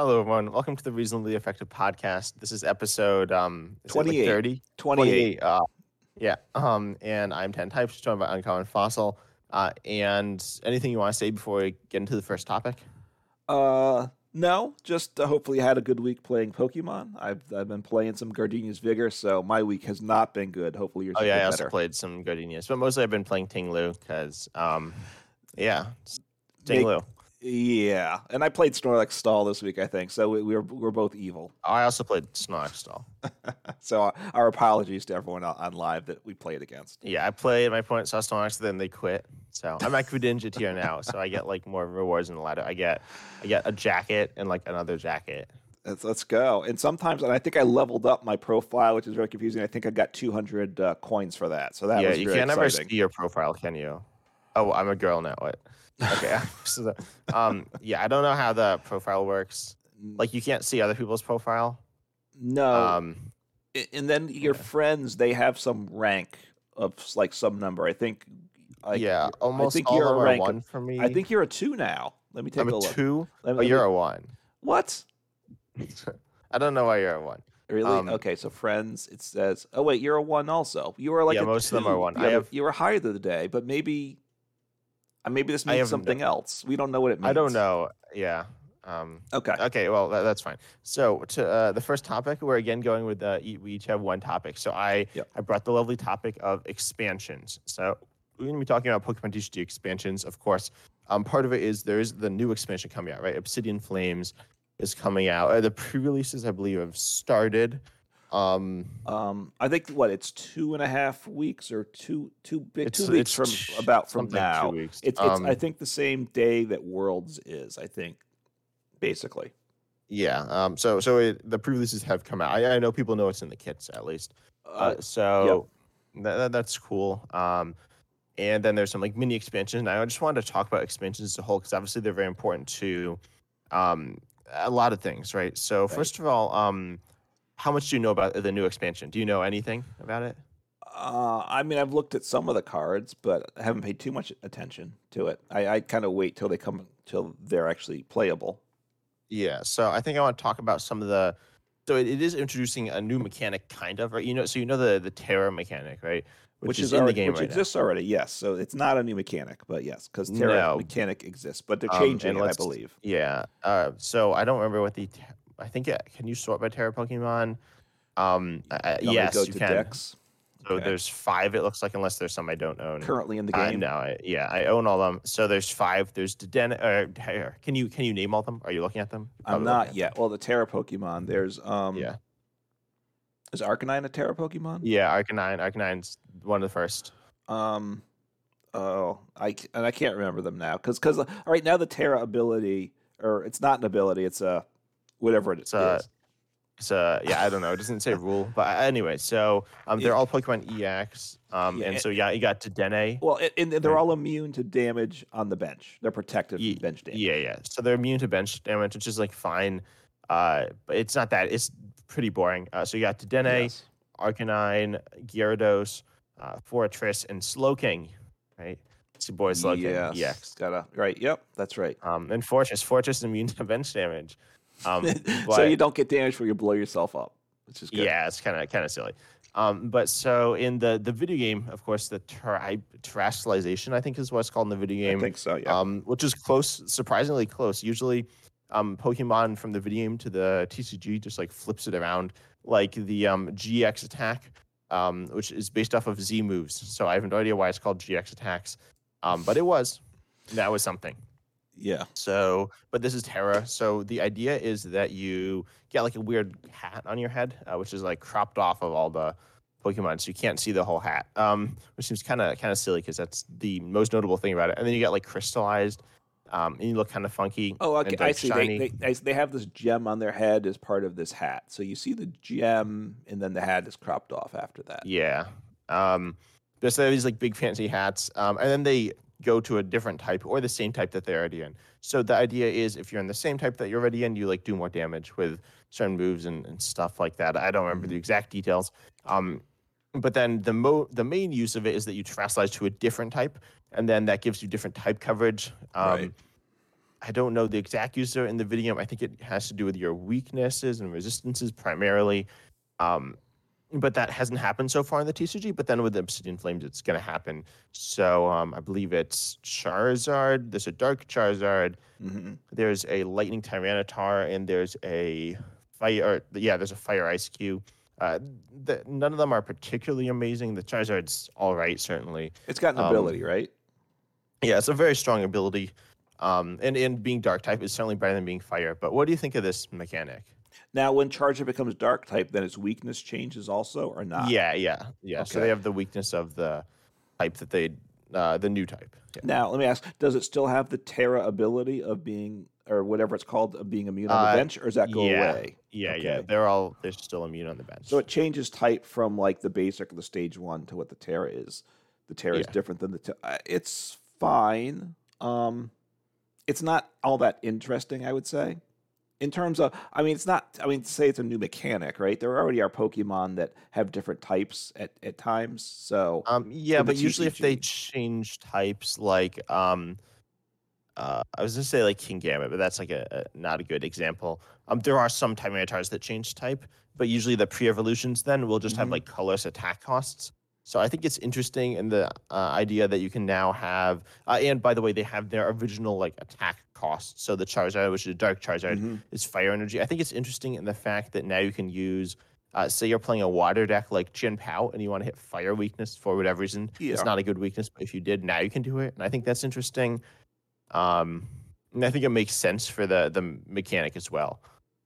Hello, everyone. Welcome to the Reasonably Effective Podcast. This is episode um, is it like 30? 28. Uh, yeah. Um, and I'm 10 Types, joined by Uncommon Fossil. Uh, and anything you want to say before we get into the first topic? Uh, no, just uh, hopefully had a good week playing Pokemon. I've I've been playing some Gardenia's Vigor, so my week has not been good. Hopefully yours Oh, yeah. I also better. played some Gardenias, but mostly I've been playing Tinglu because, um, yeah, Make- Tinglu. Yeah, and I played Snorlax Stall this week, I think. So we, we were we are both evil. I also played Snorlax Stall. So uh, our apologies to everyone on- live that we played against. Yeah, I played. My opponent saw Snorlax, then they quit. So I'm at Greninja tier now, so I get like more rewards in the ladder. I get, I get a jacket and like another jacket. Let's, let's go. And sometimes, and I think I leveled up my profile, which is very confusing. I think I got 200 uh, coins for that. So that yeah, was you can't ever exciting. see your profile, can you? Oh, I'm a girl now. What? Okay. so the, um, yeah, I don't know how the profile works. Like, you can't see other people's profile. no, Um, and then your Yeah. friends they have some rank of like some number i think like, yeah, almost i think all you're of a rank one of, for me. i think you're a two now let me take I'm a a look two. Let me- Oh, let you're a one. what I don't know why you're a one. really Um, okay so friends it says oh wait you're a one also you are like Yeah, a most of them are two one. the I other- have- you were higher the other day but maybe maybe this means no- something else we don't know what it means I don't know. Yeah. Um, okay Okay, well that, that's fine. So to uh, the first topic, we're again going with uh, we each have one topic. So I Yep. I brought the lovely topic of expansions. So we're going to be talking about Pokemon TCG expansions, of course. Um, part of it is there is the new expansion coming out, right? Obsidian Flames is coming out. Uh, the pre-releases, I believe, have started. Um, um i think what it's two and a half weeks or two two big It's- two weeks from t- about from now weeks. it's, it's Um, i think the same day that worlds is i think basically yeah. Um, so so it, the pre-releases have come out. I, I know people know it's in the kits at least. uh, Uh, so tha- that's cool. Um, and then there's some like mini expansions. I just wanted to talk about expansions as a whole because obviously they're very important to um, a lot of things, right? So Right. first of all, um, how much do you know about the new expansion? Do you know anything about it? Uh, I mean, I've looked at some of the cards, but I haven't paid too much attention to it. I, I kind of wait till they come till they're actually playable. Yeah. So I think I want to talk about some of the. So it, it is introducing a new mechanic, kind of, right? You know, so you know the the Terra mechanic, right? Which, is, in already, the game which right now. exists already. Yes, so it's not a new mechanic, but yes, because Terra No. mechanic exists, but they're Um, changing and it, I believe. Yeah. Uh, so I don't remember what the. Te- I think yeah. can you sort by Terra Pokemon? Um. Uh, You want me to yes, go you to can. Dex So Okay. there's five. It looks like unless there's some I don't own. currently in the Uh, game. no, I, yeah, I own all them. So there's five. There's Den. Uh, here, can you can you name all them? Are you looking at them? I'm not looking at yet. Well, the Terra Pokemon. There's um. Yeah. Is Arcanine a Terra Pokemon? Yeah, Arcanine. Arcanine's one of the first. Um, oh, I c- and I can't remember them now because because all right now the Terra ability or it's not an ability, it's a whatever it is. It's a- It's uh yeah, I don't know. It doesn't say rule, but uh, anyway. So um, they're all Pokemon EX. Um, Yeah, and and- so yeah, you got Dedenne. well, a- and they're all immune to damage on the bench. They're protected Ye- from bench damage. Yeah, yeah. So they're immune to bench damage, which is like fine. Uh, but it's not that. It's pretty boring. Uh, so you got Dedenne, Yes. Arcanine, Gyarados, uh, Forretress, and Slowking, right? It's your boy Slowking, Yes. EX. Gotta right. Yep, that's right. Um, and Forretress, Forretress is immune to bench damage. Um, so you don't get damaged where you blow yourself up, which is good. yeah, it's kind of kind of silly. Um, but so in the the video game, of course, the tri- Terastallization, I think, is what it's called in the video game. I think so. Yeah. um, which is close, surprisingly close. Usually, um, Pokemon from the video game to the TCG just like flips it around, like the um, GX attack, um, which is based off of Z moves. So I have no idea why it's called GX attacks, um, but it was. That was something. Yeah. So, but this is Terra. So the idea is that you get like a weird hat on your head, uh, which is like cropped off of all the Pokemon, so you can't see the whole hat. Um, which seems kind of kind of silly because that's the most notable thing about it. And then you get like crystallized, um, and you look kind of funky. Oh, okay. and, I see. Shiny. They, they, they have this gem on their head as part of this hat. So you see the gem, and then the hat is cropped off after that. Yeah. Um, there's they have these like big fancy hats, um, and then they go to a different type or the same type that they're already in. So the idea is if you're in the same type that you're already in, you like do more damage with certain moves and, and stuff like that. I don't remember the exact details. Um, but then the mo the main use of it is that you translate to a different type, and then that gives you different type coverage. Um, Right. I don't know the exact user in the video. I think it has to do with your weaknesses and resistances primarily. Um, but that hasn't happened so far in the TCG. But then with the Obsidian Flames, it's going to happen. So um, I believe it's Charizard. There's a Dark Charizard. Mm-hmm. There's a Lightning Tyranitar, and there's a Fire. Yeah, there's a Fire Eiscue. Uh, the, none of them are particularly amazing. The Charizard's all right, certainly. It's got an Um, ability, right? Yeah, it's a very strong ability. Um, and, and being dark type is certainly better than being fire. But what do you think of this mechanic? Now, when Charger becomes dark type, then its weakness changes also, or not? Yeah, yeah, yeah. So they have the weakness of the type that they, uh, the new type. Yeah. Now, let me ask: Does it still have the Terra ability of being, or whatever it's called, of being immune on the Uh, bench, or does that go yeah. away? Yeah, yeah. Okay. They're all they're still immune on the bench. So it changes type from like the basic, of the stage one, to what the Terra is. The Terra is different than the. Te- uh, it's fine. Um, it's not all that interesting, I would say. In terms of, I mean, it's not. I mean, say it's a new mechanic, right? There already are Pokemon that have different types at at times. So um, yeah, but usually if they change types, like um, uh, I was gonna say like Kingambit, but that's like a, a not a good example. Um, there are some Tyranitar's that change type, but usually the pre-evolutions then will just have Mhm. like colorless attack costs. So I think it's interesting in the uh, idea that you can now have, uh, and by the way, they have their original like attack costs. So the Charizard, which is a Dark Charizard, Mhm. is fire energy. I think it's interesting in the fact that now you can use, uh, say you're playing a water deck like Chien-Pao and you want to hit fire weakness for whatever reason. Yeah. It's not a good weakness, but if you did, now you can do it. And I think that's interesting. Um, and I think it makes sense for the the mechanic as well.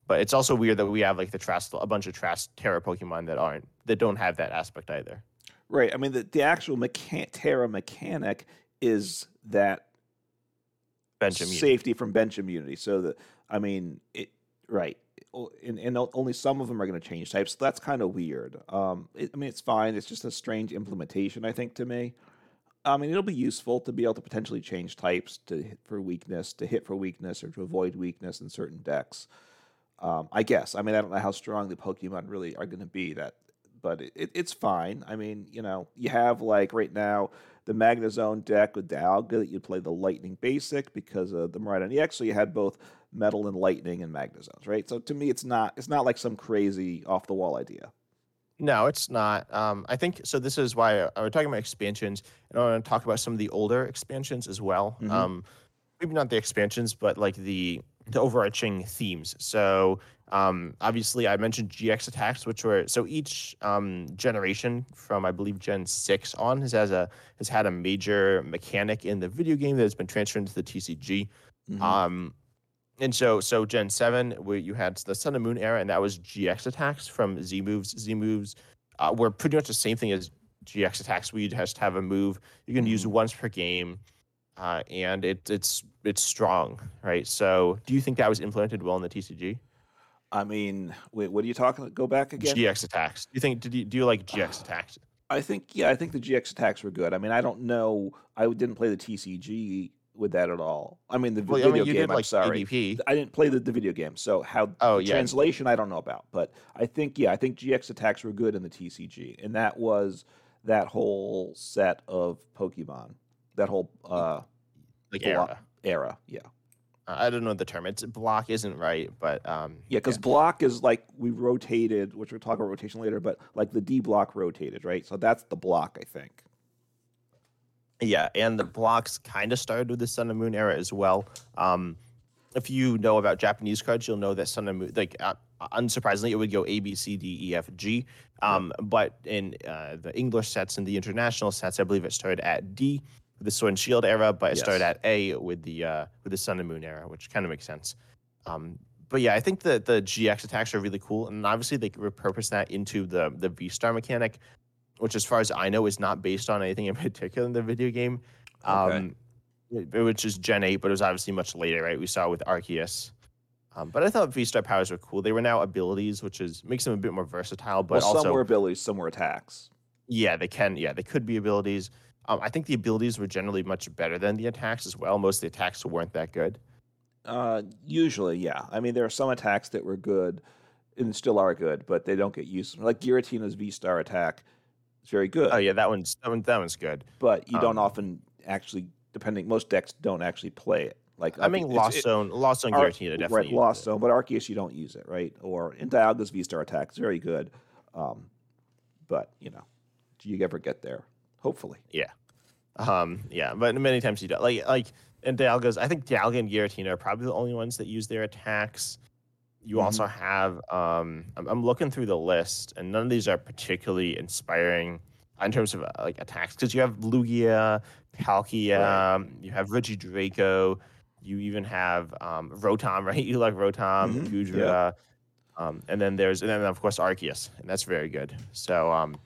But it's also weird that we have like the Trash, a bunch of Trash Terra Pokemon that aren't that don't have that aspect either. Right. I mean, the, the actual mechan- Terra mechanic is that Bench immunity. safety from bench immunity. So that I mean, it right. And, and only some of them are going to change types. So that's kind of weird. Um, it, I mean, it's fine. It's just a strange implementation, I think, to me. I mean, it'll be useful to be able to potentially change types to hit for weakness, to hit for weakness, or to avoid weakness in certain decks. Um, I guess. I mean, I don't know how strong the Pokemon really are going to be. That, but it, it, it's fine. I mean, you know, you have like right now the Magnezone deck with Dialga that you'd play the Lightning Basic because of the Miraidon EX. So you had both Metal and Lightning and Magnezones, right? So to me, it's not it's not like some crazy off the wall idea. No, it's not. Um, I think so. This is why I, we're talking about expansions, and I want to talk about some of the older expansions as well. Mhm. Um, maybe not the expansions, but like the the overarching themes. So um, obviously, I mentioned GX attacks, which were so each um, generation from I believe Gen six on has has a has had a major mechanic in the video game that has been transferred into the TCG. Mhm. Um, and so, so Gen Seven, where you had the Sun and Moon era, and that was GX attacks from Z moves. Z moves uh, were pretty much the same thing as GX attacks. We just have a move you can use once per game, uh, and it, it's it's strong, right? So, do you think that was implemented well in the TCG? I mean, wait, what are you talking? Go back again. GX attacks. Do you think? Did you do you like GX attacks? I think yeah, I think the GX attacks were good. I mean, I don't know. I didn't play the TCG with that at all. I mean, the Well, video I mean, game. did I'm like sorry. ADP. I didn't play the, the video game, so how Oh, the yeah. translation I don't know about, but I think yeah, I think GX attacks were good in the TCG, and that was that whole set of Pokemon, that whole uh, like block- era. era, yeah, Uh, I don't know the term. It's block isn't right, but um, yeah, because block is like we rotated, which we'll talk about rotation later, but like the D block rotated, right? So that's the block, I think. Yeah, and the blocks kind of started with the Sun and Moon era as well. Um, if you know about Japanese cards, you'll know that Sun and Moon, like uh, unsurprisingly, it would go A, B, C, D, E, F, G. Um, But in uh, the English sets and the international sets, I believe it started at D with the Sword and Shield era, but it started at A with the uh, with the Sun and Moon era, which kind of makes sense. Um, but yeah, I think that the GX attacks are really cool, and obviously they repurpose that into the the V Star mechanic, which, as far as I know, is not based on anything in particular in the video game. Okay. Um, it- which is Gen 8, but it was obviously much later, right? We saw with Arceus. Um, but I thought V Star powers were cool. They were now abilities, which is makes them a bit more versatile. But well, also, some were abilities, some were attacks. yeah, they can. Yeah, they could be abilities. Um, I think the abilities were generally much better than the attacks as well. Most of the attacks weren't that good. Uh, usually, yeah. I mean, there are some attacks that were good and still are good, but they don't get used. Like Giratina's V Star attack is very good, Oh yeah, that one's that, one, that one's good. but you don't um, often actually, depending, most decks don't actually play it. Like I mean, Lost Zone, Lost Zone Ar- Giratina definitely. right, Lost. Zone, but Arceus you don't use it, right? Or in Dialga's V Star attack, it's very good. Um, but you know, do you ever get there? Hopefully, Yeah. Um, yeah, but many times you don't. Like like and Dialga's, I think Dialga and Giratina are probably the only ones that use their attacks. You Mhm. also have um, I'm, I'm looking through the list, and none of these are particularly inspiring in terms of uh, like attacks because you have Lugia, Palkia, Right. you have Regidrago, you even have um, Rotom, right? You like Rotom, Mhm, Goodra. Um, and then there's and then of course Arceus, and that's very good. So um,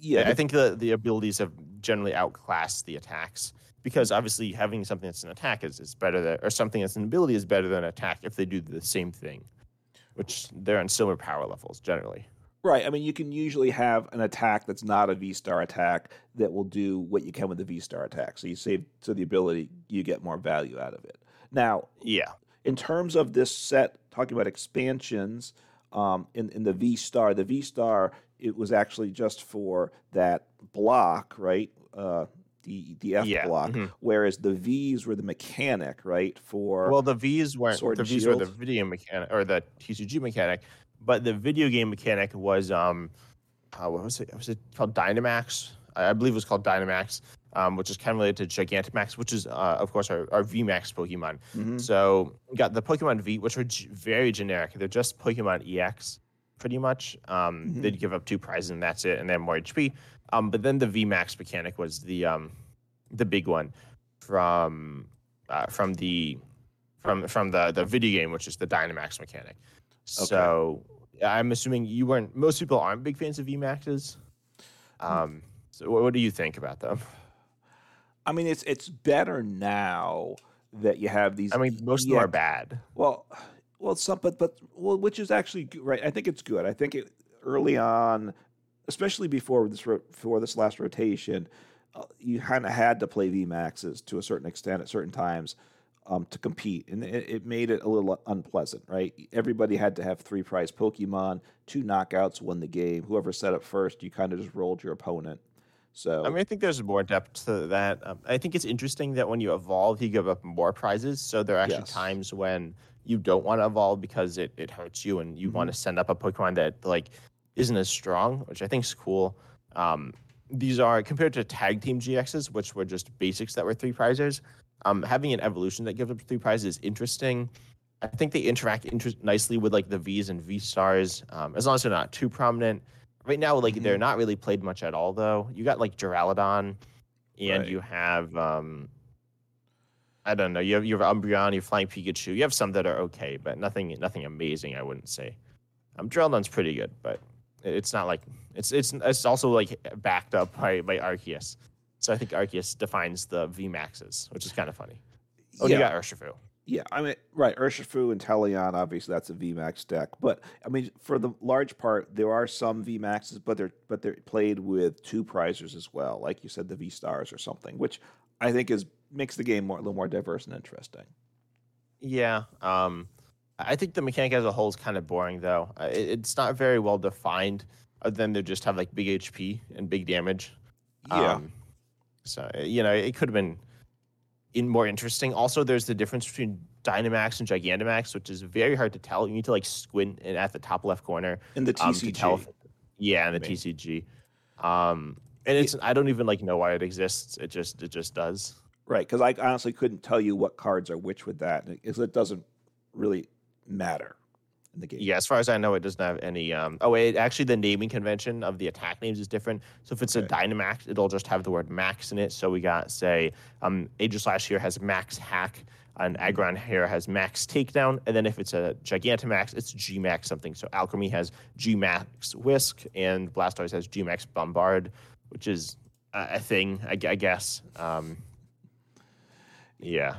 yeah. I think the the abilities have generally outclassed the attacks because obviously having something that's an attack is, is better than or something that's an ability is better than an attack if they do the same thing, which they're on similar power levels generally. Right. I mean, you can usually have an attack that's not a V star attack that will do what you can with the V star attack. So you save so the ability you get more value out of it. Now, Yeah, in terms of this set, talking about expansions, um, in in the V Star, the V Star it was actually just for that block, right? Uh, the the F Yeah, block, mhm. whereas the V's were the mechanic, right? For well the V's weren't the V's were the video mechanic or the TCG mechanic, but the video game mechanic was um, uh, what was it? Was it called Dynamax? I believe it was called Dynamax, um, which is kind of related to Gigantamax, which is uh, of course our, our VMAX Pokemon. Mhm. So we got the Pokemon V, which are g- very generic. They're just Pokemon EX, pretty much. Um, Mhm. They'd give up two prizes and that's it, and they have more HP. Um, but then the V Max mechanic was the um, the big one from uh, from the from from the the video game, which is the Dynamax mechanic. So I'm assuming you weren't. Most people aren't big fans of V Maxes. Um, so what, what do you think about them? I mean, it's it's better now that you have these. I mean, most of them are bad. Well, well, some, but but well, which is actually right. I think it's good. I think it early on, especially before this before this last rotation, uh, you kind of had to play V maxes to a certain extent at certain times um, to compete, and it, it made it a little unpleasant. Right, everybody had to have three prize Pokemon, two knockouts won the game. Whoever set up first, you kind of just rolled your opponent. So I mean, I think there's more depth to that. Um, I think it's interesting that when you evolve, you give up more prizes. So there are actually Yes. times when you don't want to evolve because it, it hurts you and you want to send up a Pokemon that like isn't as strong, which I think is cool. Um, these are compared to tag team GXs, which were just basics that were three prizes. Um, having an evolution that gives up three prizes is interesting. I think they interact inter- nicely with like the V's and V stars, um, as long as they're not too prominent. Right now, like Mhm. they're not really played much at all, though. You got like Duraludon, and Right. you have um, I don't know. You have you have Umbreon, you have Flying Pikachu. You have some that are okay, but nothing nothing amazing. I wouldn't say. Um, Duraludon's pretty good, but it's not like it's it's it's also like backed up by by Arceus. So I think Arceus defines the V maxes, which is kind of funny. Oh, yeah. you got Urshifu. Yeah, I mean, right, Urshifu and Teleon, obviously that's a VMAX deck. But I mean, for the large part, there are some VMAXs, but they're but they're played with two prizers as well, like you said, the V Stars or something, which I think is makes the game more a little more diverse and interesting. Yeah. Um, I think the mechanic as a whole is kind of boring, though. Uh, it, it's not very well defined, other than they just have like big HP and big damage. Yeah, Um, so uh, you know, it could have been in more interesting. Also, there's the difference between Dynamax and Gigantamax, which is very hard to tell. You need to like squint in at the top left corner. in the um, TCG, tell if- yeah, and the I mean- TCG. Um, and it's I don't even like know why it exists. It just it just does. Right? Because I honestly couldn't tell you what cards are which with that, because it doesn't really matter in the game. Yeah, as far as I know, it doesn't have any. Um, oh, wait, actually, the naming convention of the attack names is different. So if it's a Dynamax, it'll just have the word Max in it. So we got, say, um, Aegislash here has Max Hack, and Aggron here has Max Takedown. And then if it's a Gigantamax, it's G Max something. So Alcremie has G Max Whisk, and Blastoise has G Max Bombard, which is a, a thing, I, I guess. Um, yeah.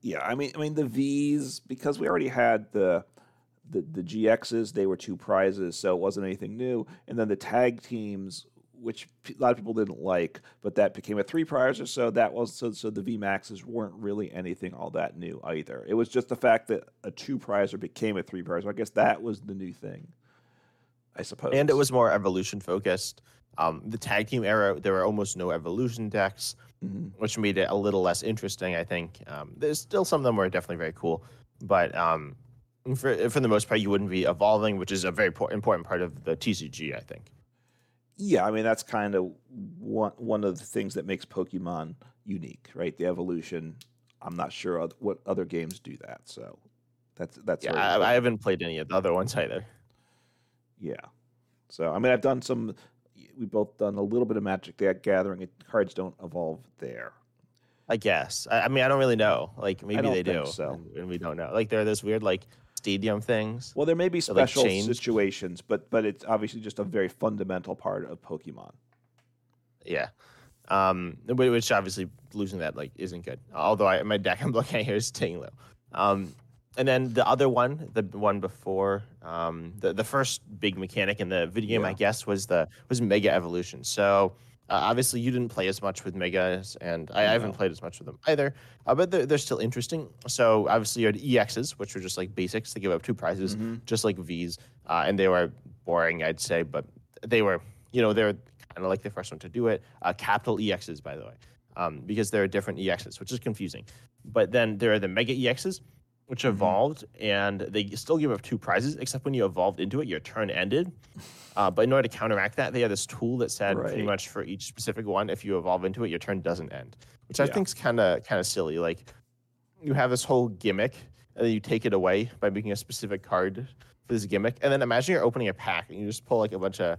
Yeah, I mean, I mean the V's because we already had the the the GXs. They were two prizes, so it wasn't anything new. And then the tag teams, which a lot of people didn't like, but that became a three prize or so. That was so so the V Maxes weren't really anything all that new either. It was just the fact that a two prizer became a three prizer. I guess that was the new thing. I suppose. and it was more evolution focused. Um, the tag team era, there were almost no evolution decks, Mhm. which made it a little less interesting. I think um, there's still some of them were definitely very cool, but um, for for the most part, you wouldn't be evolving, which is a very important part of the TCG. I think. Yeah, I mean that's kind of one one of the things that makes Pokemon unique, right? The evolution. I'm not sure what other games do that, so that's that's Yeah, I, I haven't played any of the other ones either. yeah. So I mean, I've done some. We've both done a little bit of Magic the Gathering. Cards don't evolve there. I guess. I, I mean, I don't really know. Like maybe they do, so. and, and we don't know. Like there are those weird like stadium things. Well, there may be So, like, special situations, but but it's obviously just a very fundamental part of Pokemon. Yeah. Um, which obviously losing that like isn't good. Although I, my deck I'm looking at here is staying low. Um, and then the other one, the one before, um, the the first big mechanic in the video game, Yeah. I guess, was the was Mega Evolution. So uh, obviously you didn't play as much with Megas, and I, I haven't played as much with them either. Uh, but they're, they're still interesting. So obviously you had EXs, which were just like basics They give up two prizes, Mhm. just like Vs, uh, and they were boring, I'd say, but they were, you know, they're kind of like the first one to do it. Uh, capital EXs, by the way, um, because there are different EXs, which is confusing. But then there are the Mega EXs, which evolved, and they still give up two prizes, except when you evolved into it, your turn ended. Uh, but in order to counteract that, they had this tool that said pretty much for each specific one, if you evolve into it, your turn doesn't end, which I think is kind of kind of silly. Like you have this whole gimmick, and then you take it away by making a specific card for this gimmick, and then imagine you're opening a pack and you just pull like a bunch of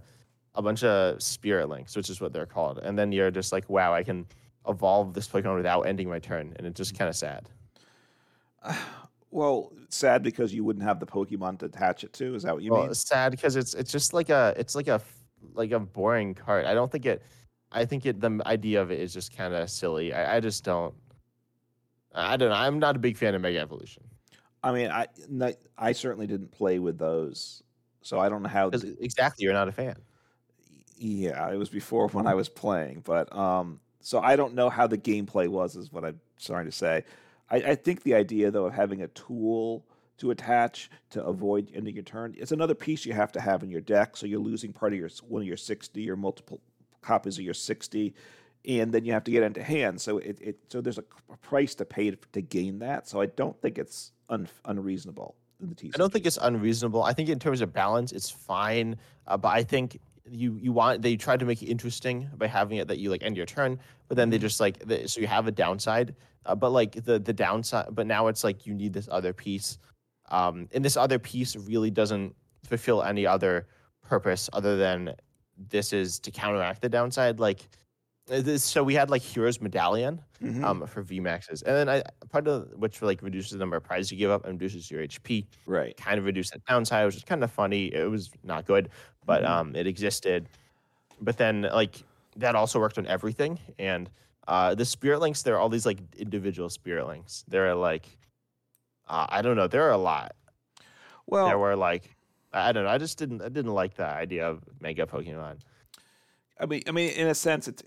a bunch of spirit links, which is what they're called, and then you're just like, wow, I can evolve this Pokemon without ending my turn, and it's just kind of sad. Well, sad because you wouldn't have the Pokemon to attach it to. Is that what you well, mean? sad because it's it's just like a it's like a like a boring card. I don't think it. I think it the idea of it is just kind of silly. I, I just don't. I don't know. I'm not a big fan of Mega Evolution. I mean, I I certainly didn't play with those, so I don't know how th- exactly, you're not a fan. yeah, it was before when I was playing, but um, so I don't know how the gameplay was. Is what I'm trying to say. I, I think the idea though of having a tool to attach to avoid ending your turn it's another piece you have to have in your deck. So you're losing part of your one of your sixty or multiple copies of your sixty. And then you have to get into hand, so it, it so there's a price to pay to, to gain that. So I don't think it's un, unreasonable in the TCG. I don't think it's unreasonable. I think in terms of balance, it's fine. Uh, but I think you you want they tried to make it interesting by having it that you like end your turn, but then they just like the, so you have a downside. Uh, but like the the downside, but now it's like you need this other piece, um, and this other piece really doesn't fulfill any other purpose other than this is to counteract the downside. Like uh, this, so we had like Heroes Medallion, Mhm. um, for VMAXs, and then I part of which like reduces the number of prizes you give up and reduces your HP right. kind of reduced that downside, which was kind of funny. It was not good, but Mhm. um, it existed. But then like that also worked on everything. And uh, the spirit links, there are all these like individual spirit links. There are like uh, I don't know, there are a lot. Well, there were like I don't know. I just didn't I didn't like the idea of mega Pokemon. I mean, I mean, in a sense, it's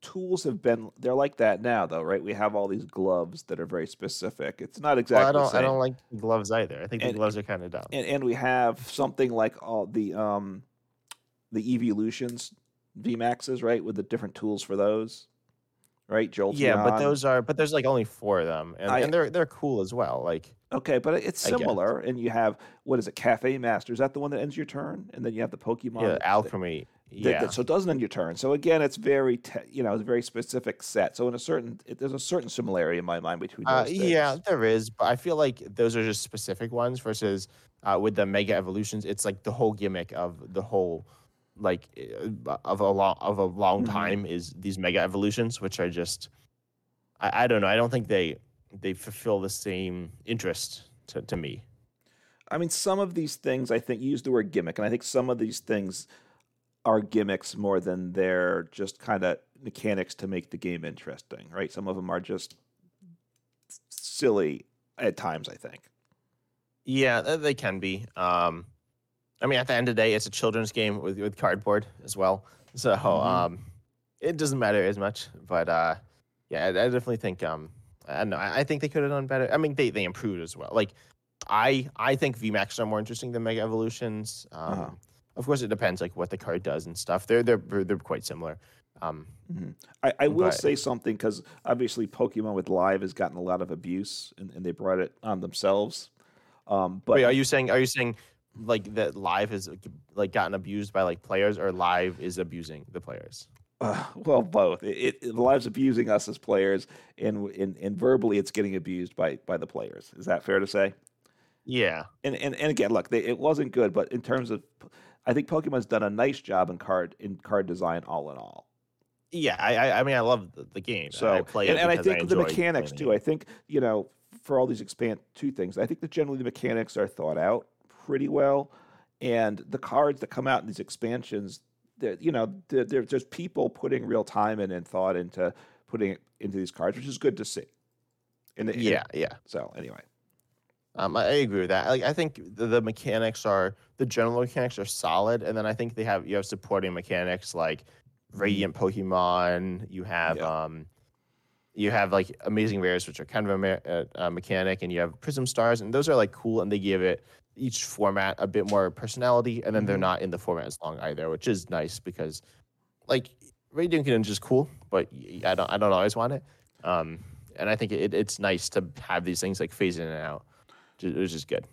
tools have been they're like that now, though, right? We have all these gloves that are very specific. It's not exactly Well, I don't. I don't like gloves either. I think And- the gloves are kind of dumb. and, and we have something like all the um the evolutions VMAXs, right, with the different tools for those, right? Jolteon. yeah, but those are but there's like only four of them, and, I- and they're they're cool as well. Like okay, but it's similar. And you have what is it, Cafe Master? Is that the one that ends your turn? And then you have the Pokemon. yeah, Alcremie. that- Yeah, that- so it doesn't end your turn. So again, it's very te- you know it's a very specific set. So in a certain it, there's a certain similarity in my mind between Uh, those. yeah, there is, but I feel like those are just specific ones versus uh, with the mega evolutions, it's like the whole gimmick of the whole like uh, of a long of a long time is these mega evolutions, which are just I, I don't know. I don't think they they fulfill the same interest to, to me. I mean, some of these things I think you use the word gimmick, and I think some of these things are gimmicks more than they're just kind of mechanics to make the game interesting, right? Some of them are just silly at times. I think. Yeah, they can be. Um, I mean, at the end of the day, it's a children's game with with cardboard as well, so Mhm. um, it doesn't matter as much. But uh, yeah, I, I definitely think um, I don't know. I, I think they could have done better. I mean, they they improved as well. Like, I I think VMAX are more interesting than Mega Evolutions. Um, Uh-huh. Of course, it depends like what the card does and stuff. They're they're they're quite similar. Um, Mhm. I, I will But- say something because obviously Pokemon with Live has gotten a lot of abuse, and, and they brought it on themselves. Um, but wait, are you saying are you saying like that live has like gotten abused by like players or live is abusing the players? Uh, well, both. It, it Live's abusing us as players, and, and and verbally, it's getting abused by by the players. Is that fair to say? Yeah. And and, and again, look, they, it wasn't good, but in terms of, I think Pokemon's done a nice job in card in card design, all in all. Yeah, I I, I mean I love the, the game. So I play and, it and I think the mechanics too. I think you know for all these expand two things. I think that generally the mechanics are thought out pretty well, and the cards that come out in these expansions, that you know, there, there- there's people putting real time in and thought into putting it into these cards, which is good to see. And the- and- Yeah, yeah. So anyway, Um, I I agree with that. Like, I think the, the mechanics are the general mechanics are solid, and then I think they have you have supporting mechanics like Radiant Pokemon. You have Yeah. um, you have like Amazing Rares, which are kind of a, me- a, a mechanic, and you have Prism Stars, and those are like cool, and they give it each format a bit more personality, and then they're Mhm. not in the format as long either, which is nice because like Radiant Greninja is cool, but I don't I don't always want it. Um, and I think it, it's nice to have these things like phase in and out, ju- which is good.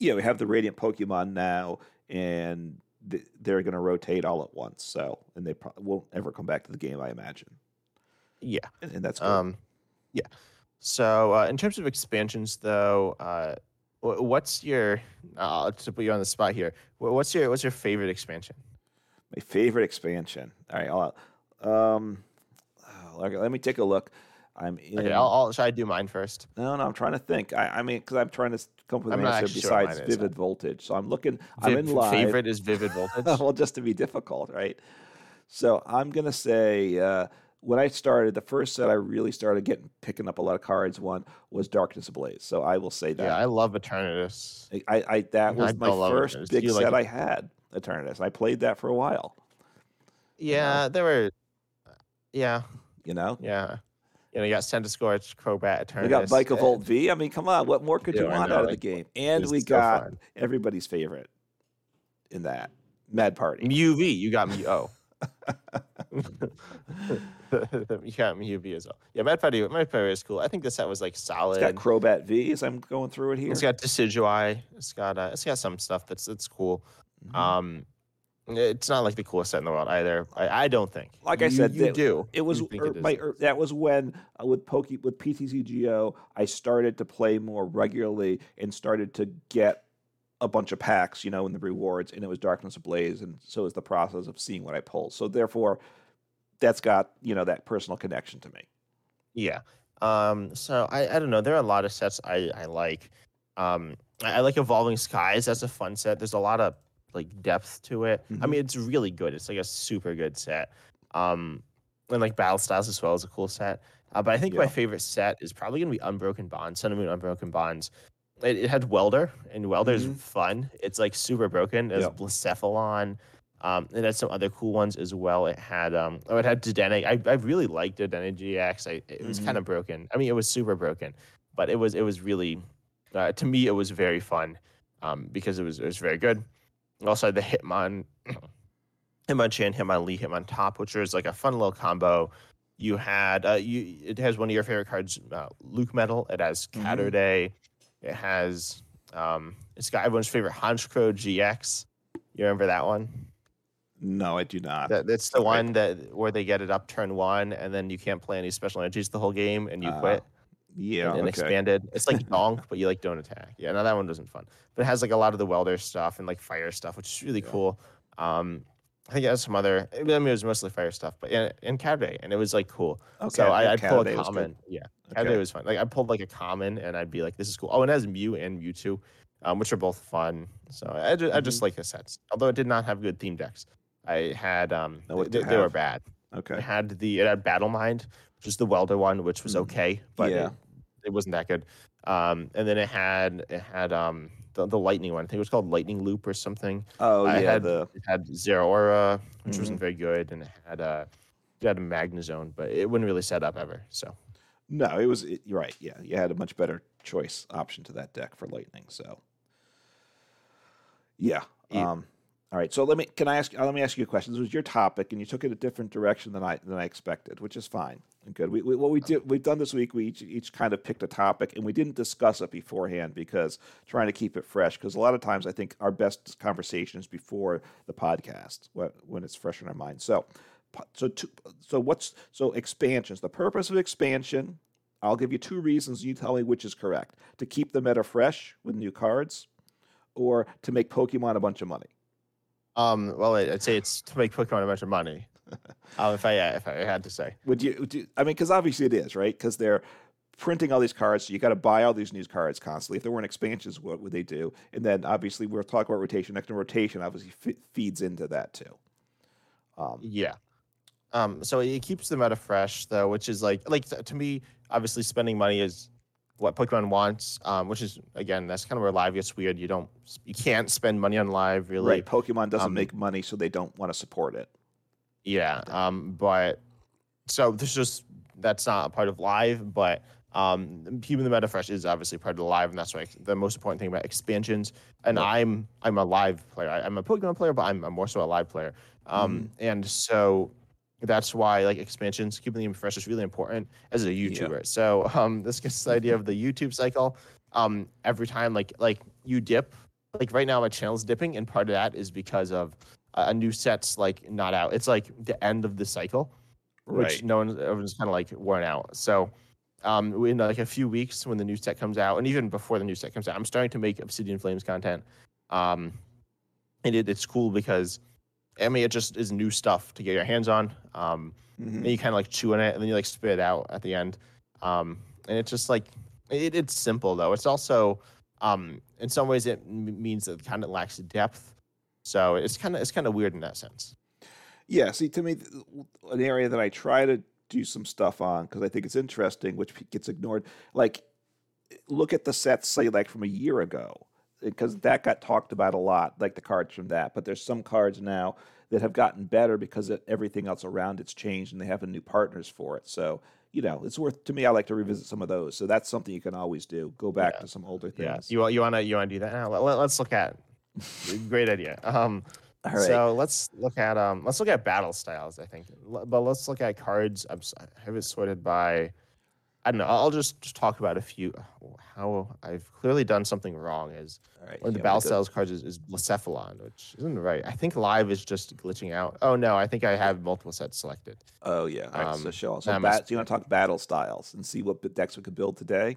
yeah, we have the Radiant Pokemon now, and th- they're going to rotate all at once. So and they pro- won't ever come back to the game, I imagine. Yeah. And, and that's good. Um, yeah. So uh, in terms of expansions, though, uh, what's your? Uh, to put you on the spot here, what's your what's your favorite expansion? My favorite expansion. All right, I'll, um, okay, let me take a look. I'm in. Okay, I'll, I'll should I do mine first? no, no, I'm trying to think. I, I mean, because I'm trying to come up with an answer actually sure besides is, Vivid Voltage. So I'm looking. I'm Viv- in live. Favorite is Vivid Voltage. well, just to be difficult, right? So I'm gonna say uh, when I started, the first set I really started getting picking up a lot of cards. One was Darkness Ablaze. So I will say that. yeah, I love Eternatus. I, I that I was my first Eternatus. Big you like set? I had. Eternatus. I played that for a while. Yeah, there were. Yeah, You know. yeah. You know, you got Centiskorch, Crobat, Eternatus. We got uh, Volt V. I mean, come on, what more could you Yeah, I want know, out of the game? And we got fun. everybody's favorite in that Mad Party. Mew V. You got Mew. Oh. You Mew V as well. Yeah, Mad Party. Mad Party is cool. I think the set was like solid. It's got Crobat V as I'm going through it here. It's got Decidueye. It's got uh, it's got some stuff that's that's cool. Mhm. Um, it's not like the coolest set in the world either. I, I don't think. Like I said, you that- do. It was You er- it my er, that was when uh, with Poke with PTCGO I started to play more regularly and started to get a bunch of packs, you know, in the rewards, and it was Darkness Ablaze, and so was the process of seeing what I pulled. So therefore, that's got you know that personal connection to me. Yeah. Um, so I, I don't know. There are a lot of sets I, I like. Um, I, I like Evolving Skies. That's a fun set. There's a lot of like depth to it. I Mhm. mean, it's really good. It's like a super good set. Um, and like Battle Styles as well is a cool set. Uh, but I think my favorite set is probably gonna be Unbroken Bonds. Sun and Moon Unbroken Bonds. It, it had Welder, and Welder's Mhm. fun. It's like super broken. There's Yep. Blacephalon. Um, it had some other cool ones as well. It had um, oh, it had Dedenne. I, I really liked Dedenne GX. I, it was Mhm. kind of broken. I mean, it was super broken, but it was it was really, uh, to me, it was very fun, um, because it was it was very good. It Also had the Hitmon, Hitmonchan, Hitmonlee, Hitmontop, which is like a fun little combo. You had uh, you it has one of your favorite cards, uh, Luke Metal. It has. Catterday. It has um, it's got everyone's favorite Honchkrow GX. You remember that one? No, I do not. That, that's the one that where they get it up turn one, and then you can't play any special energies the whole game, and you Ah, quit. yeah, and, and okay. expanded. It's like Donk, but you like don't attack. Yeah, no, that one wasn't fun. But it has like a lot of the welder stuff and like fire stuff, which is really Yeah. cool. Um, I think it has some other. I mean, it was mostly fire stuff, but in, in Catterday, and it was like cool. Okay, so I, yeah, I'd pull a Catterday was good. common. Yeah, Okay. Was fun. Like I pulled like a common, and I'd be like, "This is cool." Oh, and it has Mew and Mewtwo, um, which are both fun. So I just, I Mm-hmm. just like the sets, although it did not have good theme decks. I had um, Oh, they, they were bad. Okay. It had the it had Battle Mind, which is the welder one, which was Mm. okay, but Yeah. it, it wasn't that good. Um, and then it had it had um the, the lightning one. I think it was called Lightning Loop or something. Oh I yeah, had the it had Zeraora, which Mhm. wasn't very good, and it had a it had a Magnezone, but it wouldn't really set up ever. So no, it was it, you're right. Yeah, you had a much better choice option to that deck for lightning. So yeah. Yeah. Um, All right. So let me can I ask uh, let me ask you a question. This was your topic, and you took it a different direction than I than I expected, which is fine and good. We, we what we did we've done this week. We each each kind of picked a topic, and we didn't discuss it beforehand because trying to keep it fresh. Because a lot of times, I think our best conversations before the podcast when it's fresh in our mind. So, so so what's so expansions? The purpose of expansion. I'll give you two reasons. You tell me which is correct: to keep the meta fresh with new cards, or to make Pokemon a bunch of money. Um, well, I'd say it's to make Pokemon a bunch of money. um, if I if I had to say, would you? Would you I mean, because obviously it is right because they're printing all these cards, so you got to buy all these new cards constantly. If there weren't expansions, what would they do? And then obviously we're talking about rotation. Next And rotation obviously f- feeds into that too. Um, yeah. Um, so it keeps the meta fresh though, which is like like to me, obviously spending money is what Pokemon wants, um, which is again that's kind of where live gets weird. You don't, you can't spend money on live really. Right. Pokemon doesn't um, make money, so they don't want to support it. Yeah. Um. But so there's just that's not a part of live, but um, keeping the meta fresh is obviously part of the live, and that's like the most important thing about expansions. And I'm I'm a live player. I, am a Pokemon player, but I'm, I'm more so a live player. Um, mm. and so that's why like expansions, keeping them fresh is really important as a YouTuber. Yeah. So um, this gets the idea of the YouTube cycle. Um, every time like like you dip, like right now my channel's dipping, and part of that is because of a new set's like not out. It's like the end of the cycle, which no one everyone's kind of like worn out. So um, in like a few weeks when the new set comes out, and even before the new set comes out, I'm starting to make Obsidian Flames content. Um, and it, it's cool because I mean, it just is new stuff to get your hands on. Um, mm-hmm. And you kind of like chew on it, and then you like spit it out at the end. Um, and it's just like it, it's simple though. It's also um, in some ways it m- means that it kind of lacks depth. So it's kind of it's kind of weird in that sense. Yeah. See, to me, an area that I try to do some stuff on because I think it's interesting, which gets ignored. Like, look at the sets, say, like from a year ago because that got talked about a lot, like the cards from that. But there's some cards now that have gotten better because it, everything else around it's changed and they have new partners for it. So you know, it's worth to me. I like to revisit some of those. So that's something you can always do. Go back yeah. to some older things. Yeah. You you wanna you wanna do that now? Let, us look at. Great idea. Um, So let's look at um let's look at battle styles. I think, but let's look at cards. I'm, I have it sorted by I don't know. I'll just, just talk about a few. How I've clearly done something wrong is right, one of the battle styles cards is, is Blacephalon, which isn't right. I think live is just glitching out. Oh no, I think I have multiple sets selected. Oh yeah. All right, um, so show. So bat, you want to talk battle styles and see what decks we could build today?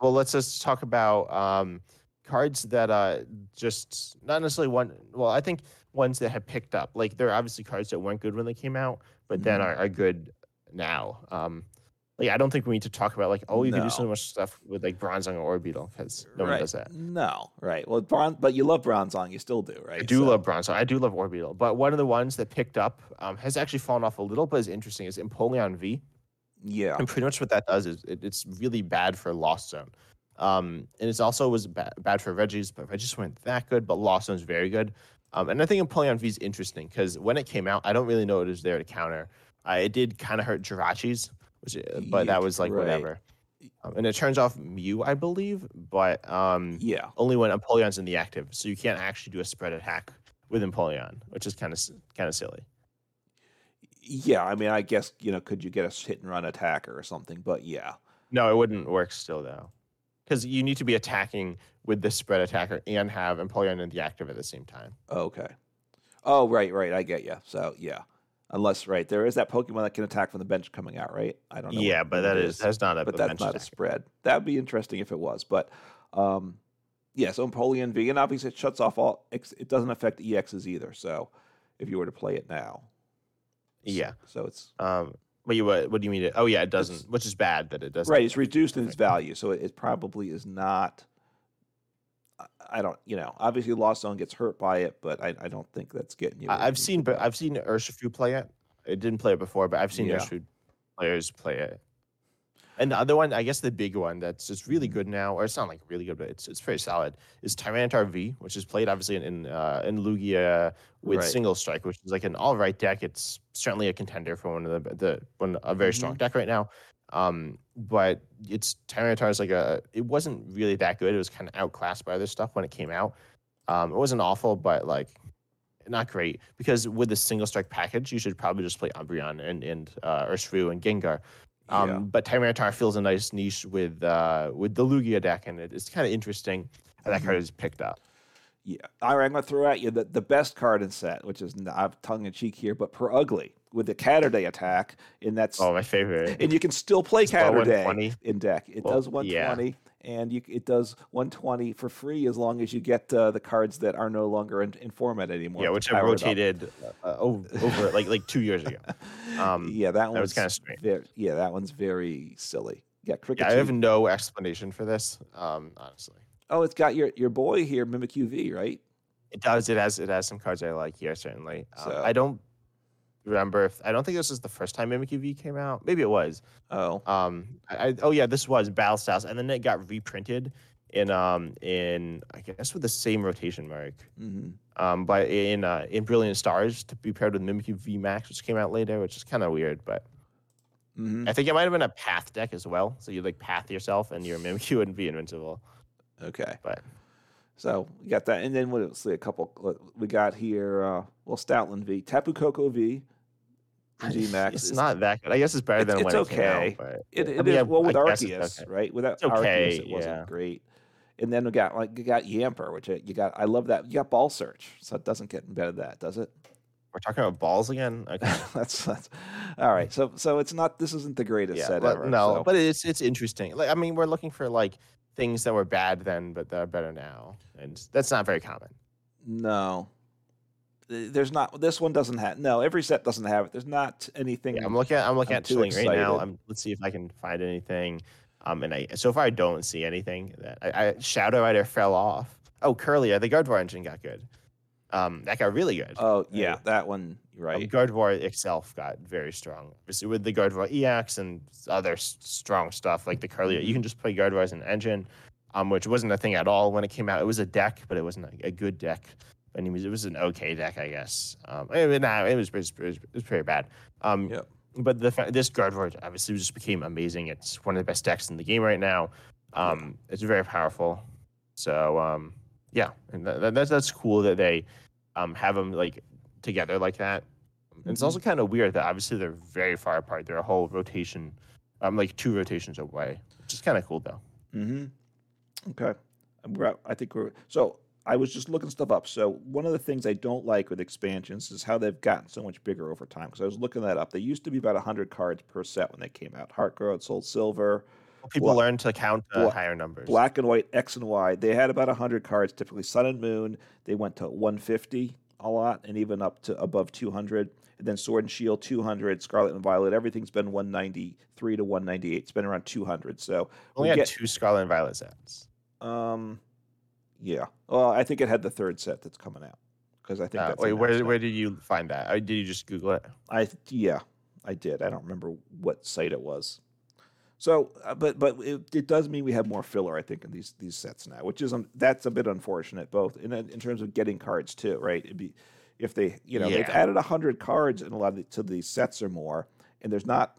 Well, let's just talk about um, cards that uh just not necessarily one. Well, I think ones that have picked up. Like there are obviously cards that weren't good when they came out, but mm-hmm. then are, are good now. Um, like I don't think we need to talk about like oh you no. can do so much stuff with like Bronzong or Orbeetle because no right. one does that. No, right. Well, Bron- but you love Bronzong, you still do, right? I do so. love Bronzong. I do love Orbeetle, but one of the ones that picked up um, has actually fallen off a little, but is interesting is Empoleon V. Yeah, and pretty much what that does is it, it's really bad for Lost Zone. Um, and it's also was bad, bad for Regis, but Regis weren't that good, but Lost Zone's very good. Um, and I think Empoleon V is interesting because when it came out, I don't really know what it was there to counter. Uh, it did kind of hurt Jirachis, which, uh, but that was like right. whatever. Um, and it turns off Mew, I believe, but um, yeah, only when Empoleon's in the active, so you can't actually do a spread attack with Empoleon, which is kind of kind of silly. Yeah, I mean, I guess you know, could you get a hit and run attacker or something? But yeah, no, it wouldn't work still though, because you need to be attacking with the spread attacker and have Empoleon in the active at the same time. Okay. Oh, right, right. I get you. So yeah. Unless right there is that Pokemon that can attack from the bench coming out, right? I don't know. Yeah, but that is, that's not a but that's not attack. a spread. That would be interesting if it was, but um, yeah. So Empoleon V, and obviously it shuts off all. It doesn't affect EXs either. So if you were to play it now, yeah. So, so it's um. What you what, what do you mean? oh yeah, it doesn't, which is bad that it doesn't. Right, it's reduced in its value, so it, it probably is not I don't, you know, obviously Lost Zone gets hurt by it, but I, I don't think that's getting you. I've seen, but I've seen Urshifu play it. It didn't play it before, but I've seen yeah. Urshifu players play it. And the other one, I guess the big one that's just really good now, or it's not like really good, but it's it's pretty solid, is Tyranitar V, which is played obviously in in, uh, in Lugia with right. Single Strike, which is like an all right deck. It's certainly a contender for one of the the one a very mm-hmm. strong deck right now. Um, but it's Tyranitar is like a. It wasn't really that good. It was kind of outclassed by other stuff when it came out. Um, it wasn't awful, but like not great because with the single strike package, you should probably just play Umbreon and and uh, Urshifu and Gengar. Um, Yeah. But Tyranitar fills a nice niche with uh, with the Lugia deck, and it, it's kind of interesting how that Mm-hmm. card is picked up. Yeah, all right, I'm gonna throw at you the, the best card in set, which is not tongue in cheek here, but per ugly with the Catterday attack, and that's Oh, my favorite. and you can still play Catterday in deck. It Well, does yeah. 120, and you, it does 120 for free as long as you get uh, the cards that are no longer in, in format anymore. yeah, which I power it up. rotated uh, over, over like like two years ago. Um, yeah, that that was one's kinda strange. Very, yeah, that one's very silly. Yeah, cricket. yeah, I have no explanation for this. Um, honestly, Oh, it's got your your boy here, Mimikyu V, right? it does. It has it has some cards I like here certainly. Um, So- I don't remember if I don't think this is the first time UV came out. Maybe it was. Oh, Um, I, I oh yeah, this was Battle Styles, and then it got reprinted in um in I guess with the same rotation mark. Mm-hmm. Um, but in uh, in Brilliant Stars to be paired with Mimikyu V Max, which came out later, which is kind of weird. But Mm-hmm. I think it might have been a Path deck as well. So you like Path yourself, and your Mimikyu wouldn't be invincible. okay. But So we got that, and then what? Let's a couple. We got here. Uh, well, Stoutland V, Tapu Koko V, and G Max. it's is- not that good. I guess it's better It's- than it's when it came out, okay. but It, I mean, is well with I Arceus, okay. right? Without It's okay, Arceus, it wasn't great. And then we got like you got Yamper, which uh, you got. I love that. You got Ball Search, so it doesn't get better than that, does it? We're talking about balls again. Okay. that's that's all right. So so it's not. This isn't the greatest yeah, set but ever. no, so- but it's it's interesting. Like I mean, we're looking for like things that were bad then, but that are better now, and that's not very common. no. Th- There's not. This one doesn't have. No, every set doesn't have it. There's not anything. Yeah, I'm looking at I'm looking I'm at too Chilling right now. I'm let's see if I can find anything. Um, and I so far I don't see anything that I, I Shadow Rider fell off. Oh, Kirlia, the Gardevoir engine got good. Um, that got really good. Oh yeah, Right. that one. Um, Right. Gardevoir itself got very strong. Obviously, with the Gardevoir EX and other strong stuff like the Kirlia, you can just play Gardevoir as an engine, um, which wasn't a thing at all when it came out. It was a deck, but it wasn't a, a good deck. Any means. it was an okay deck, I guess. Um, I mean, nah, it was, it was, it was, pretty bad. Um. But the this Gardevoir obviously just became amazing. It's one of the best decks in the game right now. Um, It's very powerful. So um, yeah, and that, that- that's that's cool that they um, have them like together like that. And It's Mhm. also kind of weird that obviously they're very far apart. They're a whole rotation, um, like two rotations away, which is kind of cool though. Mm-hmm. Okay. I think we're so. I was just looking stuff up. So one of the things I don't like with expansions is how they've gotten so much bigger over time. Because I was looking that up. They used to be about hundred cards per set when they came out. HeartGold, Soul Silver, People Bla- learn to count uh, higher numbers. Black and White, X and Y. They had about hundred cards. Typically, Sun and Moon. They went to one fifty a lot, and even up to above two hundred. And then Sword and Shield, two hundred. Scarlet and Violet. Everything's been one ninety three to one ninety eight. It's been around two hundred. So Only we had get- two Scarlet and Violet sets. Um, yeah. Well, I think it had the third set that's coming out because I think Uh, that's wait, where where did you find that? Or did you just Google it? I yeah, I did. I don't remember what site it was. So, uh, but but it, it does mean we have more filler, I think, in these these sets now, which is um, that's a bit unfortunate, both in in terms of getting cards too, right? It'd be if they you know they've Yeah. added hundred cards in a lot of the, to these sets or more, and there's not.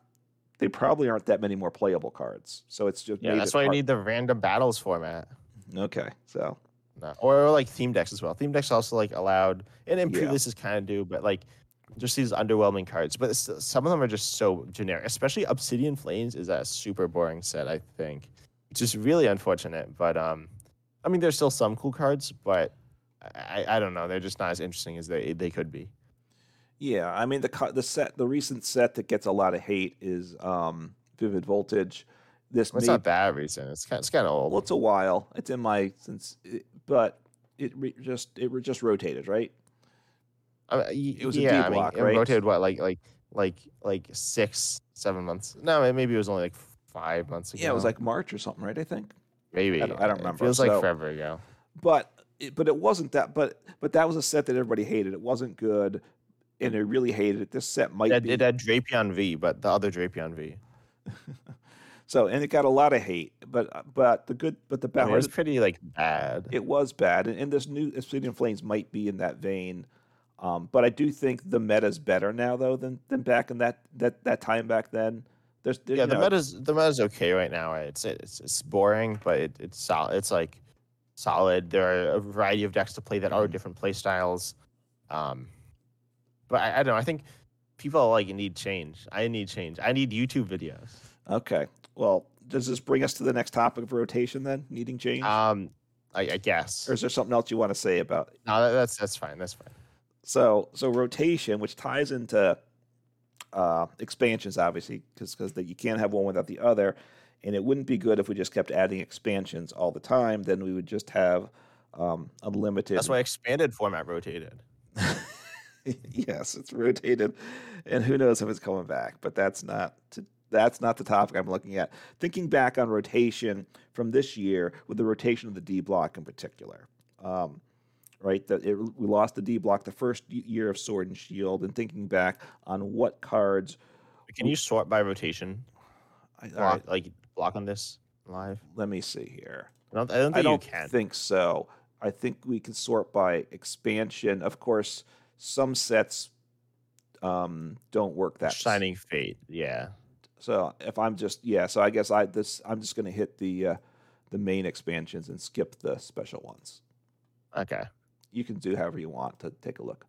They probably aren't that many more playable cards, so it's just Yeah, that's why you need the random battles format. Okay, so No. Or, or like theme decks as well. Theme decks also like allowed, and in Yeah. previous is kind of do, but like just these underwhelming cards. But some of them are just so generic. Especially Obsidian Flames is a super boring set. I think, which is really unfortunate. But um, I mean, there's still some cool cards, but I, I don't know. They're just not as interesting as they they could be. Yeah, I mean the the set the recent set that gets a lot of hate is um, Vivid Voltage. This Well, it's may not that recent. It's kind it's kind of old. well, it's a while. It's in my since, but it re- just it re- just rotated, right? Mean, y- it was a yeah, D I mean, block, it rotated what like like like like six seven months. No, maybe it was only like five months ago. Yeah, it was like March or something, right? I think. maybe I don't- I don't It remember, feels like so- forever ago. But it, but it wasn't that. But but that was a set that everybody hated. It wasn't good, and they really hated it. This set might It, be it had Drapion V, but the other Drapion V. so, and it got a lot of hate. But but the good but the I bad mean, it was pretty like bad. It was bad, and, and this new Obsidian Flames might be in that vein. Um, but I do think the meta's better now, though, than than back in that that that time back then. There's, there, yeah, the know, meta's the meta's okay right now. It's it's it's boring, but it, it's solid. It's like solid. There are a variety of decks to play that are Mhm. different play styles. Um, but I, I don't know. I think people like need change. I need change. I need YouTube videos. Okay. Well, does this bring us to the next topic of rotation then? Needing change, Um, I, I guess. or is there something else you want to say about? It? No, that- that's that's fine. That's fine. So, so rotation, which ties into uh, expansions, obviously, because because you can't have one without the other, and it wouldn't be good if we just kept adding expansions all the time. Then we would just have um, unlimited. That's why expanded format rotated. yes, it's rotated, and who knows if it's coming back. But that's not to, that's not the topic I'm looking at. Thinking back on rotation from this year, with the rotation of the D block in particular, um, right? That it, we lost the D block the first year of Sword and Shield, and thinking back on what cards. Can you sort by rotation? I, Block, right, Like block on this live? let me see here. I don't, I don't think I don't can. think so. I think we can sort by expansion. Of course, some sets um, don't work that Shining Fate. Yeah. So if I'm just yeah, so I guess I this I'm just going to hit the uh, the main expansions and skip the special ones. Okay. You can do however you want to take a look.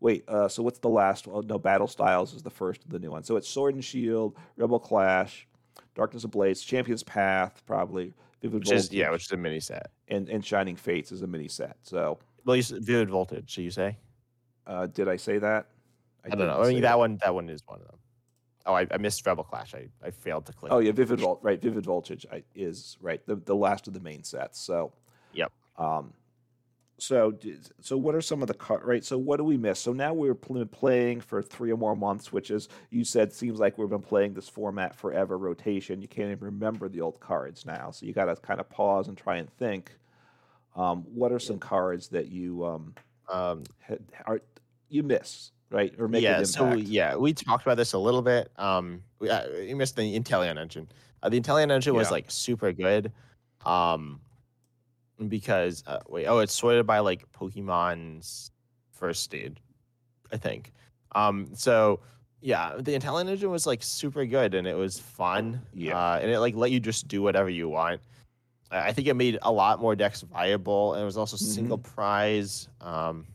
Wait, uh, so what's the last one? No, Battle Styles is the first of the new one. So it's Sword and Shield, Rebel Clash, Darkness Ablaze, Champion's Path, probably Vivid Which is yeah, which is a mini set. and and Shining Fates is a mini set. So Well, you said Vivid Voltage. So you say? uh, did I say that? I, don't know. I mean, that one. That one is one of them. Oh, I, I missed Rebel Clash. I, I failed to click. Oh yeah, Vivid Vol- right. Vivid Voltage is right the the last of the main sets. So Yep. Um, so so what are some of the car- right? So what do we miss? So now we're pl- playing for three or more months, which is you said seems like we've been playing this format forever. Rotation. You can't even remember the old cards now, so you got to kind of pause and try and think. Um, what are some cards that you um, Um, ha- are you miss right or make yeah. an So impact? yeah, we talked about this a little bit. Um, we, uh, you missed the Inteleon engine. Uh, the Inteleon engine was like super good. Um, because uh, wait, oh, it's sorted by like Pokemon's first stage, I think. Um, so yeah, the Inteleon engine was like super good and it was fun. Yeah. Uh, and it like let you just do whatever you want. I I think it made a lot more decks viable, and it was also single prize. Um,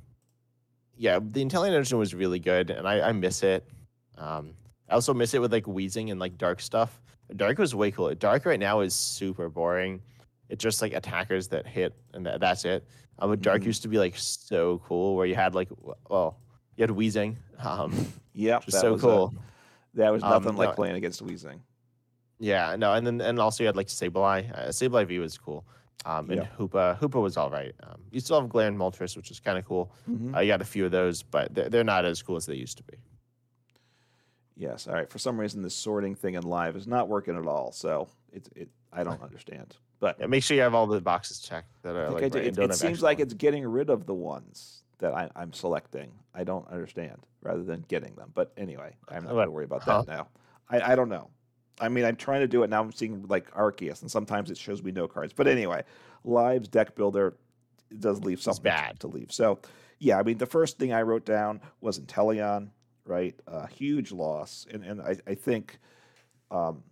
yeah, the Inteleon engine was really good, and I, I miss it. Um, I also miss it with like Weezing and like dark stuff. Dark was way cool. Dark right now is super boring. It's just like attackers that hit, and that, that's it. Uh, but Dark Mhm. used to be like so cool, where you had like, well, you had Weezing, um, which so was a- cool. that was Um, nothing like no- playing against Weezing. Yeah, no, and then and also you had like Sableye. Uh, Sableye V was cool. Um, and Yeah. Hoopa, Hoopa was all right. Um, you still have Galarian Moltres, which is kind of cool. Mhm. Uh, you got a few of those, but they're, they're not as cool as they used to be. Yes. All right. For some reason, this sorting thing in live is not working at all. So it's it. I don't understand. But Yeah, make sure you have all the boxes checked that are like right It, it seems like it's getting rid of the ones that I, I'm selecting. I don't understand, rather than getting them. But anyway, I'm not going to worry about Huh? that now. I, I don't know. I mean, I'm trying to do it now. I'm seeing like Arceus, and sometimes it shows me no cards. But anyway, Live's deck builder does leave something bad. to leave. So yeah, I mean, the first thing I wrote down was Inteleon, right? A huge loss, and and I, I think um,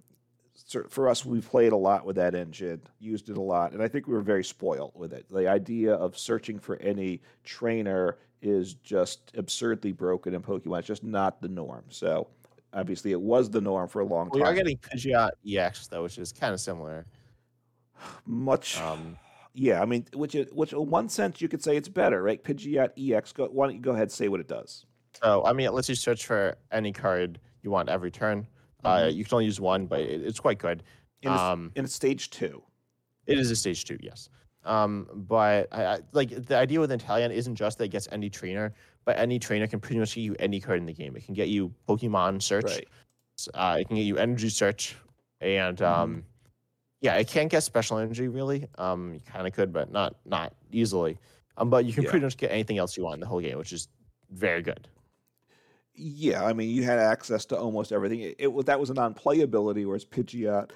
for us, we played a lot with that engine, used it a lot, and I think we were very spoiled with it. The idea of searching for any trainer is just absurdly broken in Pokemon. It's just not the norm. So obviously, it was the norm for a long time. We are getting Pidgeot EX though, which is kind of similar. Much, Um, yeah. I mean, which is- which in one sense you could say it's better, right? Pidgeot EX. Go, why don't you go ahead and say what it does? so I mean, it lets you search for any card you want every turn. Uh, Mhm. you can only use one, but it, it's quite good. In it's, Um, in stage two. It is a stage two, yes. Um, but I, I, like the idea with Inteleon isn't just that it gets any trainer, but any trainer can pretty much get you any card in the game. It can get you Pokemon search, Right. uh, it can get you energy search, and Mhm. um, yeah, it can't get special energy really. Um, you kind of could, but not not easily. Um, but you can Yeah. pretty much get anything else you want in the whole game, which is very good. Yeah, I mean, you had access to almost everything. It, it was that was a non-playability, whereas Pidgeot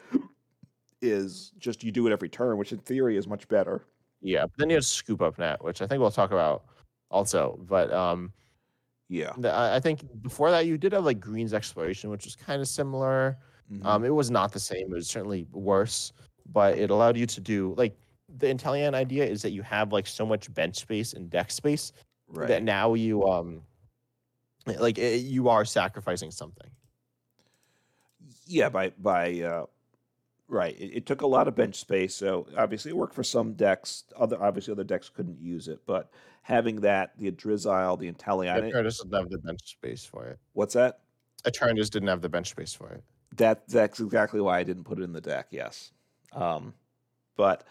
is just you do it every turn, which in theory is much better. Yeah, but then you have Scoop Up Net, which I think we'll talk about also. But um, Yeah. the- I think before that you did have like Green's Exploration, which was kind of similar. Mhm. Um, it was not the same. It was certainly worse, but it allowed you to do like the Inteleon idea is that you have like so much bench space and deck space that now you um like it, you are sacrificing something. Yeah, by by uh, right. It, it took a lot of bench space, so obviously it worked for some decks. Other obviously other decks couldn't use it, but having that, the Drizzile, the Inteleon, Eternatus doesn't have the bench space for it. what's that? Eternatus didn't have the bench space for it. That that's exactly why I didn't put it in the deck. Yes, um, but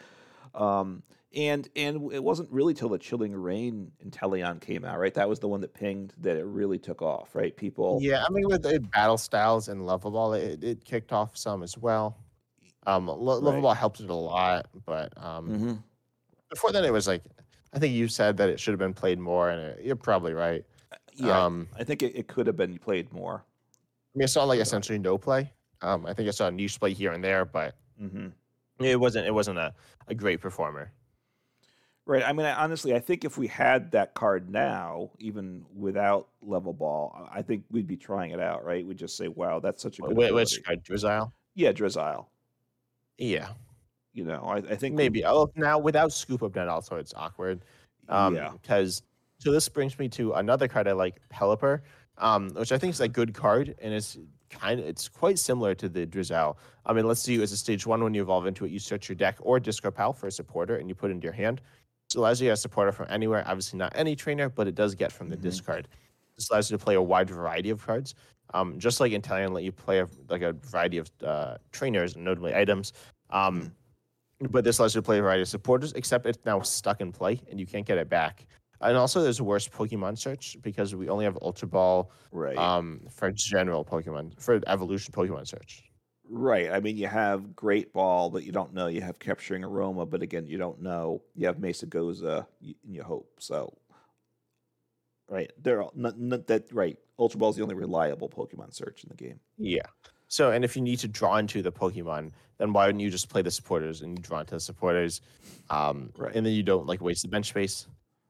um, and and it wasn't really till the Chilling Rain Inteleon came out, right? That was the one that pinged that it really took off, right? People, Yeah, I mean with the battle styles and level ball, it, it kicked off some as well. Um, level Right. ball helped it a lot, but um, Mhm. before then it was like, I think you said that it should have been played more, and it, you're probably right. yeah, Um, I think it, it could have been played more. I mean, I saw like essentially no play. Um, I think I saw a niche play here and there, but hmm it wasn't it wasn't a, a great performer. Right. I mean, I, honestly, I think if we had that card now, even without level ball, I think we'd be trying it out, right? We'd just say, "Wow, that's such a good." Wh- Which ability." uh, Drizzile? Yeah, Drizzile. Yeah, You know, I, I think maybe. Oh, now without scoop up net, also it's awkward. Um, yeah. Because so this brings me to another card I like, Pelipper, um, which I think is a good card, and it's kind of it's quite similar to the Drizzile. I mean, let's see you as a stage one when you evolve into it, you search your deck or discard pal for a supporter, and you put it into your hand. So it allows you to get a supporter from anywhere. Obviously, not any trainer, but it does get from the Mhm. discard. This allows you to play a wide variety of cards. Um, just like in Inteleon let you play a, like a variety of uh, trainers, notably items. Um, but this allows you to play a variety of supporters, except it's now stuck in play and you can't get it back. And also, there's a worse Pokemon search because we only have Ultra Ball Right. um, for general Pokemon, for evolution Pokemon search. right. I mean, you have Great Ball, but you don't know. You have Capturing Aroma, but again, you don't know. You have Mesagoza, and you hope so. Right. They're all not, not that right. Ultra Ball is the only reliable Pokemon search in the game. Yeah. So, and if you need to draw into the Pokemon, then why wouldn't you just play the supporters and you draw into the supporters? Um, Right. And then you don't like waste the bench space.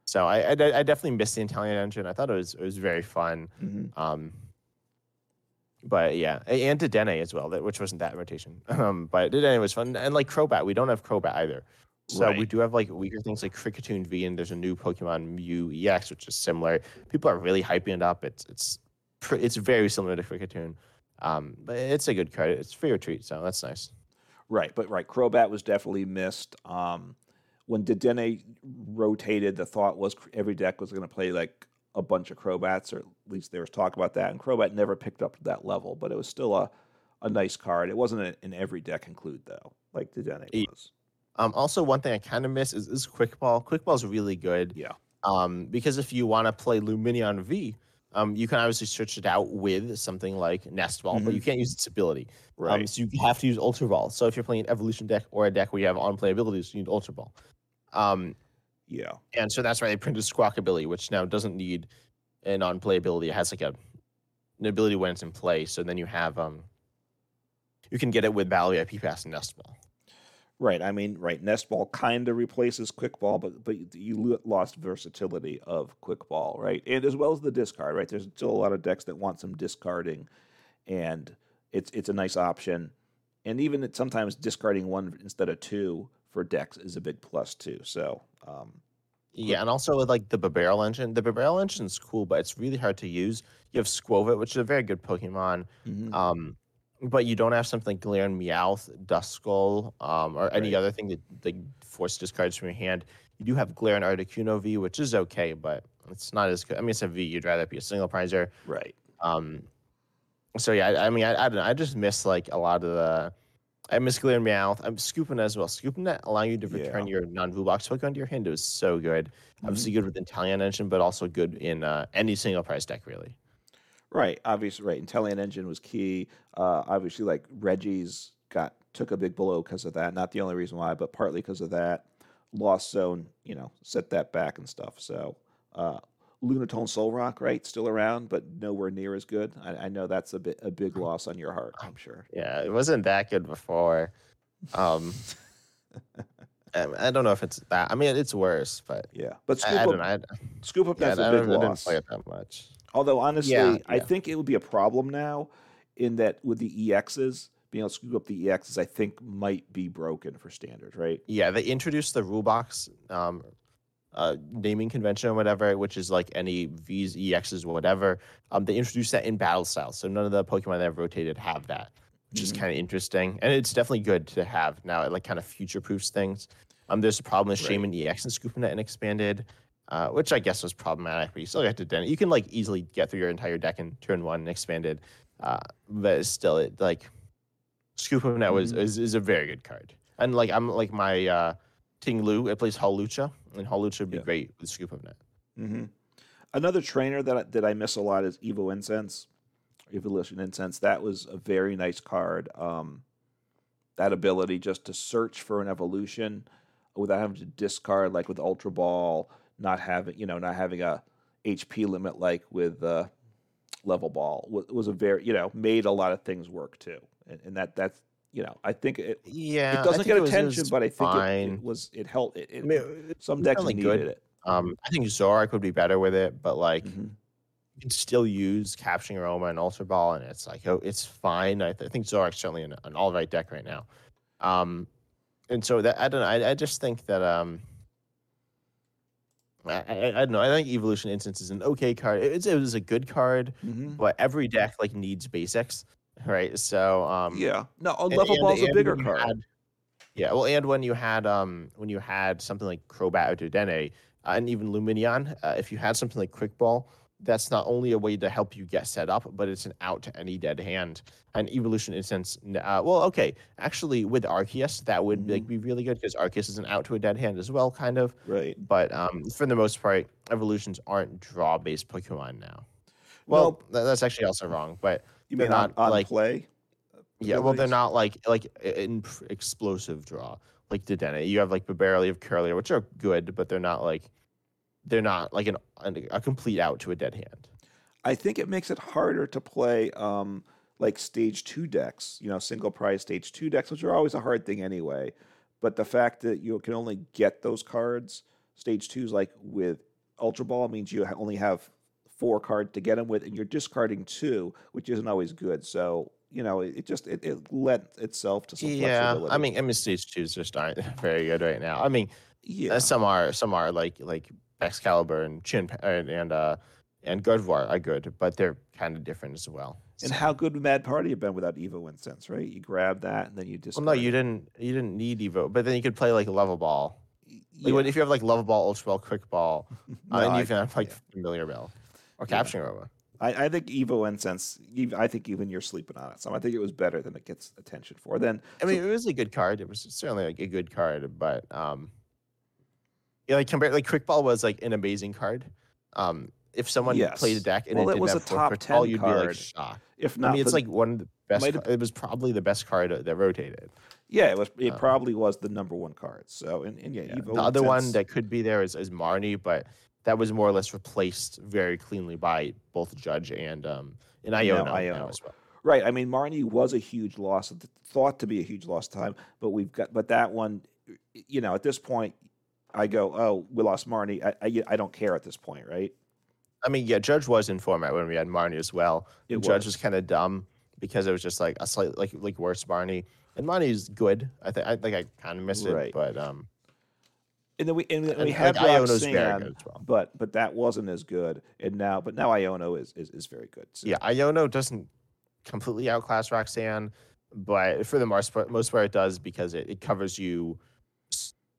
So I, I, I definitely missed the Inteleon engine. I thought it was it was very fun. Mm-hmm. Um, but yeah, and Dedenne as well, that which wasn't that rotation. Um, but Dedenne was fun, and like Crobat, we don't have Crobat either. So we do have like weaker things like Cricketune V, and there's a new Pokemon Mew EX, which is similar. People are really hyping it up. It's it's it's very similar to Cricketune, um, but it's a good card. It's for your treat, so that's nice. Right, but right, Crobat was definitely missed. Um, when Dedenne rotated, the thought was every deck was going to play like a bunch of Crobats, or at least there was talk about that. And Crobat never picked up to that level, but it was still a, a nice card. It wasn't in every deck include though, like Dedenne was. Um, also, one thing I kind of miss is, is Quick Ball. Quick Ball is really good. Yeah. Um, because if you want to play Lumineon V, um, you can obviously search it out with something like Nest Ball, but you can't use its ability. Um, so you have to use Ultra Ball. So if you're playing an Evolution deck or a deck where you have on play abilities, you need Ultra Ball. Um, yeah. and so that's why they printed Squawkabilly, which now doesn't need an on play ability. It has like a an ability when it's in play. So then you have um, you can get it with Battle VIP Pass and Nest Ball. Right. I mean, right. Nest Ball kind of replaces Quick Ball, but but you lost versatility of Quick Ball, right? And as well as the discard, right? There's still a lot of decks that want some discarding, and it's it's a nice option. And even it, sometimes discarding one instead of two for decks is a big plus too. So, um, Yeah, and also with like the Barrel engine, the Barrel engine is cool, but it's really hard to use. You have Squovit, which is a very good Pokemon, um, but you don't have something like Galarian Meowth, Duskull, um, or any other thing that like force discards from your hand. You do have Galarian Articuno V, which is okay, but it's not as good. I mean, it's a V. You'd rather be a single prizer. right. Um, so yeah, I, I mean, I, I don't know. I just miss like a lot of the. I miss Galarian Meowth. I'm Scooping as well. Scooping that allowing you to return your non-Vu box Pokemon to your hand is so good. Obviously good with Inteleon engine, but also good in uh, any single price deck, really. Right, obviously, right. Inteleon Engine was key. Uh, obviously, like Reggie's got took a big blow because of that. Not the only reason why, but partly because of that. Lost Zone, you know, set that back and stuff. So, uh, Lunatone Solrock, right, still around, but nowhere near as good. I, I know that's a bit a big loss on your heart. I'm sure. Yeah, it wasn't that good before. Um, I, I don't know if it's that. I mean, it's worse, but Yeah, but Scoop I Up, don't know. I, Scoop Up, yeah, I, that's a don't, big I didn't play it that much. Although honestly, Yeah, I think it would be a problem now in that with the EXs, being able to scoop up the EXs, I think might be broken for standard, right? Yeah, they introduced the rule box um, uh, naming convention or whatever, which is like any V's, EXs, whatever. Um, they introduced that in battle style, so none of the Pokemon that have rotated have that, which is Mhm. kind of interesting, and it's definitely good to have now. It like kind of future proofs things. Um, there's a problem with Right. Shaymin EX and Scooping Scoopnet and expanded, uh, which I guess was problematic, but you still get to den. You can like easily get through your entire deck in turn one and expanded, uh, but still, it like Scoopnet was Mhm. is, is a very good card, and like I'm like my uh, Ting Lu, it plays Hawlucha, and Hawlucha would be Yeah. great with Scoopnet. hmm Another trainer that I, that I miss a lot is Evo Incense, Evolution Incense. That was a very nice card. Um, that ability just to search for an evolution without having to discard, like with Ultra Ball, not having you know not having a HP limit like with uh, Level Ball was, was a very you know made a lot of things work too, and, and that that's you know I think it Yeah, it doesn't get it was- attention, but I think it, it was it helped. It, it, I mean, some decks definitely needed good. it. um, I think Zoroark would be better with it, but like Mhm. you can still use Capturing Aroma and Ultra Ball, and it's like oh, it's fine. I, th- I think Zoroark's certainly an, an all right deck right now. Um, and so that I don't know. I, I just think that um, I, I, I don't know. I think Evolution Incense is an okay card. It's it was a good card, Mhm. but every deck like needs basics, right? So um, Yeah. No, and- level and- ball's a bigger card. had- yeah, well, and when you had um when you had something like Crobat or Dedenne, uh, and even Lumineon, uh, if you had something like Quick Ball, that's not only a way to help you get set up, but it's an out to any dead hand. And Evolution Incense, uh, well, okay, actually with Arceus, that would like Mhm. be really good because Arceus is an out to a dead hand as well, kind of. Right. But um, for the most part, evolutions aren't draw based Pokemon now. Well, tha- that's actually also wrong, but You mean not, on like- play? yeah, well, they're not like like in explosive draw like Dedenne. You have like Barely of Kirlia, which are good, but they're not like they're not like an, a complete out to a dead hand. I think it makes it harder to play um, like stage two decks, you know, single prize stage two decks, which are always a hard thing anyway. But the fact that you can only get those cards, stage twos, like with Ultra Ball, means you only have four cards to get them with, and you're discarding two, which isn't always good. So, you know, it, just it, it lent itself to some Yeah, flexibility. I mean, I mean, stage twos just aren't very good right now. I mean, yeah, uh, some are some are like like Baxcalibur and Chin and and uh and are good, but they're kind of different as well. and So- how good would Mad Party have been without Evo Incense, right? You grab that and then you just. well, no, you didn't you didn't need Evo, but then you could play like Level Ball. Yeah. if you have like Level Ball, Ultra Ball, Quick Ball, No, uh, and I- you can have like yeah. Familiar Bell or Yeah. Capturing Aroma. I, I think Evo Incense. I think even you're sleeping on it. So I think it was better than it gets attention for. Then I mean, it was a good card. It was certainly like a good card, but um, yeah, like compared like quickball was like an amazing card. Um, if someone played a deck and Well, it, it was a top Quick Ball, 10 you'd be like card. shocked. if I mean, it's for- like one of the best. It was probably the best card that rotated. yeah, it was. It uh, probably was the number one card. So and, and yeah, Yeah. The other one that could be there is, is Marnie, but that was more or less replaced very cleanly by both Judge and um and Iono, now Iono. as well. Right. I mean, Marnie was a huge loss, the- thought to be a huge loss time, but we've got, but that one, you know, at this point, I go, oh, we lost Marnie. I, I, I don't care at this point, right? I mean, yeah, Judge was in format when we had Marnie as well. It Judge was. was kind of dumb because it was just like a slight like like worse Marnie. And Marnie's good. I think I think I kind of miss it, Right. but um, And then we and then we and, had like, Roxanne, well. but but that wasn't as good. And now, but now Iono is is, is very good. So, Yeah, Iono doesn't completely outclass Roxanne, but for the most part, most part it does because it, it covers you.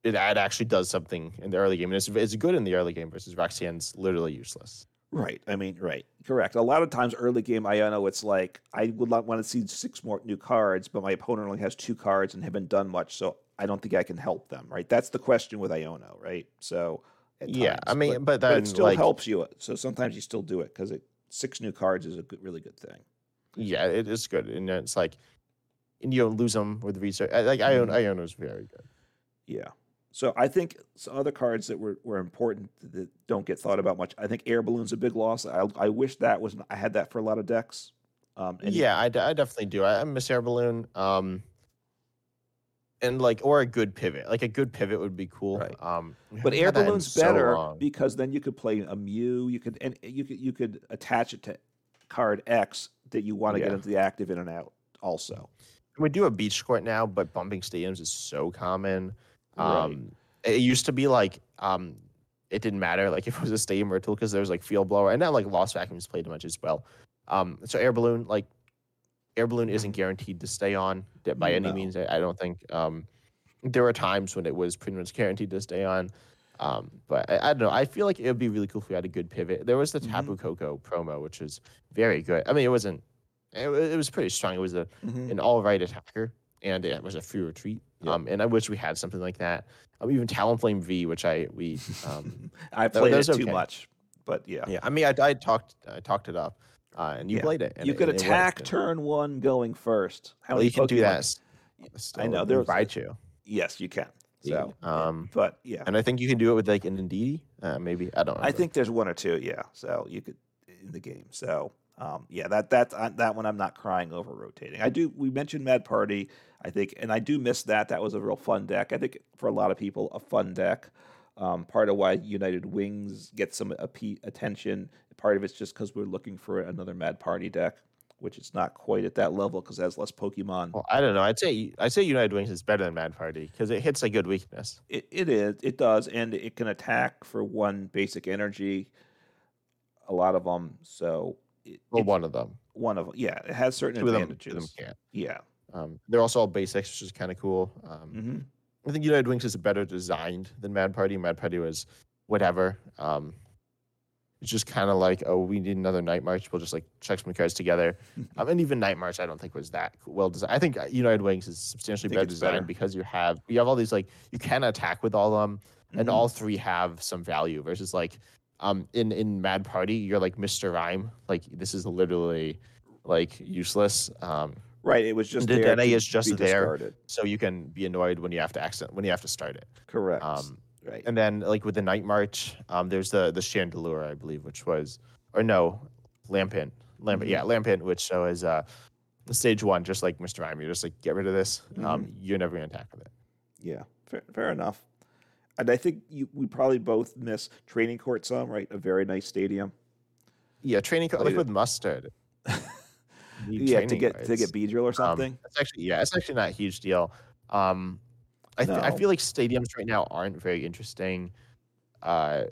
It, it actually does something in the early game, and it's, it's good in the early game versus Roxanne's literally useless. Right. I mean, right. Correct. A lot of times early game Iono, it's like I would not want to see six more new cards, but my opponent only has two cards and haven't done much, so I don't think I can help them. Right. That's the question with Iono, right? So Yeah, I mean, but but then it still like, helps you. So sometimes you still do it because it six new cards is a good, really good thing. yeah, it is good, and it's like, and you don't lose them with research. Like Iono, Mhm. Iono's very good. Yeah. So I think some other cards that were, were important that don't get thought about much. I think air balloon's a big loss. I, I wish that was I had that for a lot of decks. Um, and yeah, I, d- I definitely do. I, I miss air balloon. Um, and like, or a good pivot. Like a good pivot would be cool. Right. Um, But air had that in balloon's better because then you could play a Mew. You could and you could you could attach it to card X that you want to get into the active in and out. Also, we do a beach court now, but bumping stadiums is so common. Right. Um, it used to be like um, it didn't matter like if it was a stadium or a tool because there was like field blower and now like lost vacuums played much as well. Um, so air balloon like air balloon isn't guaranteed to stay on by any No. means. I, I don't think. Um, there were times when it was pretty much guaranteed to stay on. Um, but I, I don't know. I feel like it would be really cool if we had a good pivot. There was the Mhm. Tapu Koko promo, which was very good. I mean, it wasn't. It, it was pretty strong. It was a Mhm. an all right attacker, and it was a free retreat. Yep. Um, and I wish we had something like that. Um, even Talonflame V, which I we um, I that- played it that's too much, but yeah. yeah. I mean, I, I talked I talked it up, uh, and you Yeah. played it. You could attack turn one going first. How Well, you can do that. s- I still know, there was- Raichu. Yes, you can. So, Um, but yeah, and I think you can do it with like an Indeedee. Uh, maybe I don't know. I think there's one or two. Yeah, so you could in the game. So um, yeah, that that uh, that one I'm not crying over rotating. I do. We mentioned Mad Party. I think, and I do miss that. That was a real fun deck. I think for a lot of people, a fun deck. Um, part of why United Wings gets some appe- attention. Part of it's just because we're looking for another Mad Party deck, which is not quite at that level because it has less Pokemon. Well, I don't know. I'd say I'd say United Wings is better than Mad Party because it hits a good weakness. It, it is. It does, and it can attack for one basic energy. A lot of them. So it, Well, one of them. one of them. Yeah, it has certain Two of them, advantages. two of them can't. Yeah. Um, they're also all basics, which is kind of cool. Um, hmm I think United Wings is better designed than Mad Party. Mad Party was whatever. Um, it's just kind of like, oh, we need another Night March. We'll just like check some cards together. um, and even Night March, I don't think was that well designed. I think uh, United Wings is substantially better designed better. because you have you have all these like you can attack with all of them, and Mhm. all three have some value. Versus like, um, in in Mad Party, you're like Mr. Rime. Like this is literally like useless. Um, Right. It was just The there DNA is just there. discarded. so you can be annoyed when you have to accident when you have to start it. Correct. Um, right. and then like with the night march, um, there's the the chandelure, I believe, which was or no, Lampent, lamp, Mhm. yeah, Lampent, which so is uh, the stage one, just like Mr. Rime. You're just like get rid of this. Um, Mm-hmm. you're never gonna attack with it. yeah. Fair, fair enough. And I think you, we probably both miss training court some. Right. A very nice stadium. Yeah, training court like with mustard. Yeah. To get to get Beedrill or Um, something. It's actually yeah, it's actually not a huge deal. Um, I th- I feel like stadiums right now aren't very interesting. Uh,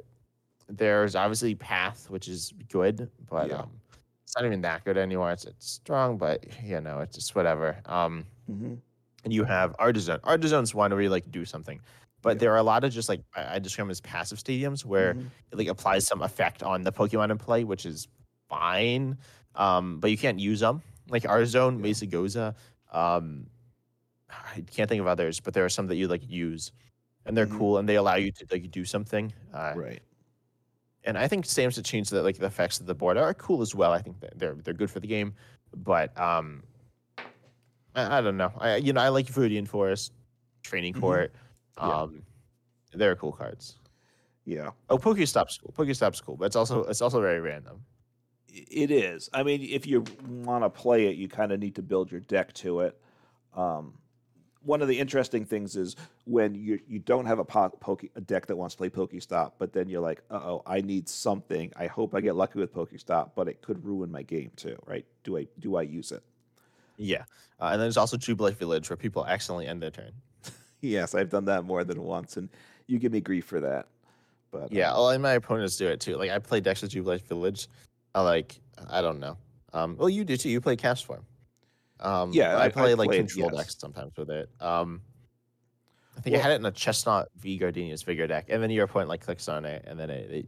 there's obviously Path, which is good, but Yeah. um, it's not even that good anymore. It's it's strong, but you know, it's just whatever. Um, hmm and you have Artazon. Artazon's one where you like do something, but Yeah. there are a lot of just like I describe them as passive stadiums where Mhm. it like applies some effect on the Pokemon in play, which is fine. Um, but you can't use them. Like Arzone, Yeah. Mesagoza, um, I can't think of others, but there are some that you like use, and they're Mhm. cool and they allow you to like do something. Uh, Right. And I think Sam's to change that like the effects of the board are cool as well. I think that they're they're good for the game, but um, I, I don't know. I you know I like Viridian Forest, Training Mhm. Court. Yeah. Um, they're cool cards. Yeah. Oh, Pokestop's cool. Pokestop's cool, but it's also it's also very random. It is. I mean, if you want to play it, you kind of need to build your deck to it. Um, one of the interesting things is when you you don't have a, po- poke, a deck that wants to play Pokestop, but then you're like, uh oh, I need something. I hope I get lucky with Pokestop, but it could ruin my game too, right? Do I do I use it? Yeah, uh, and then there's also Jubilee Village where people accidentally end their turn. Yes, I've done that more than once, and you give me grief for that. But Yeah, um, well, and my opponents do it too. Like I play decks with Jubilee Village. I like I don't know. Um, well, you do too. You play Castform. Um, Yeah, I, I- I play like played- control yes. decks sometimes with it. Um, I think I had it in a Chesnaught V Gardenia's Vigor deck, and then your opponent like clicks on it, and then it, it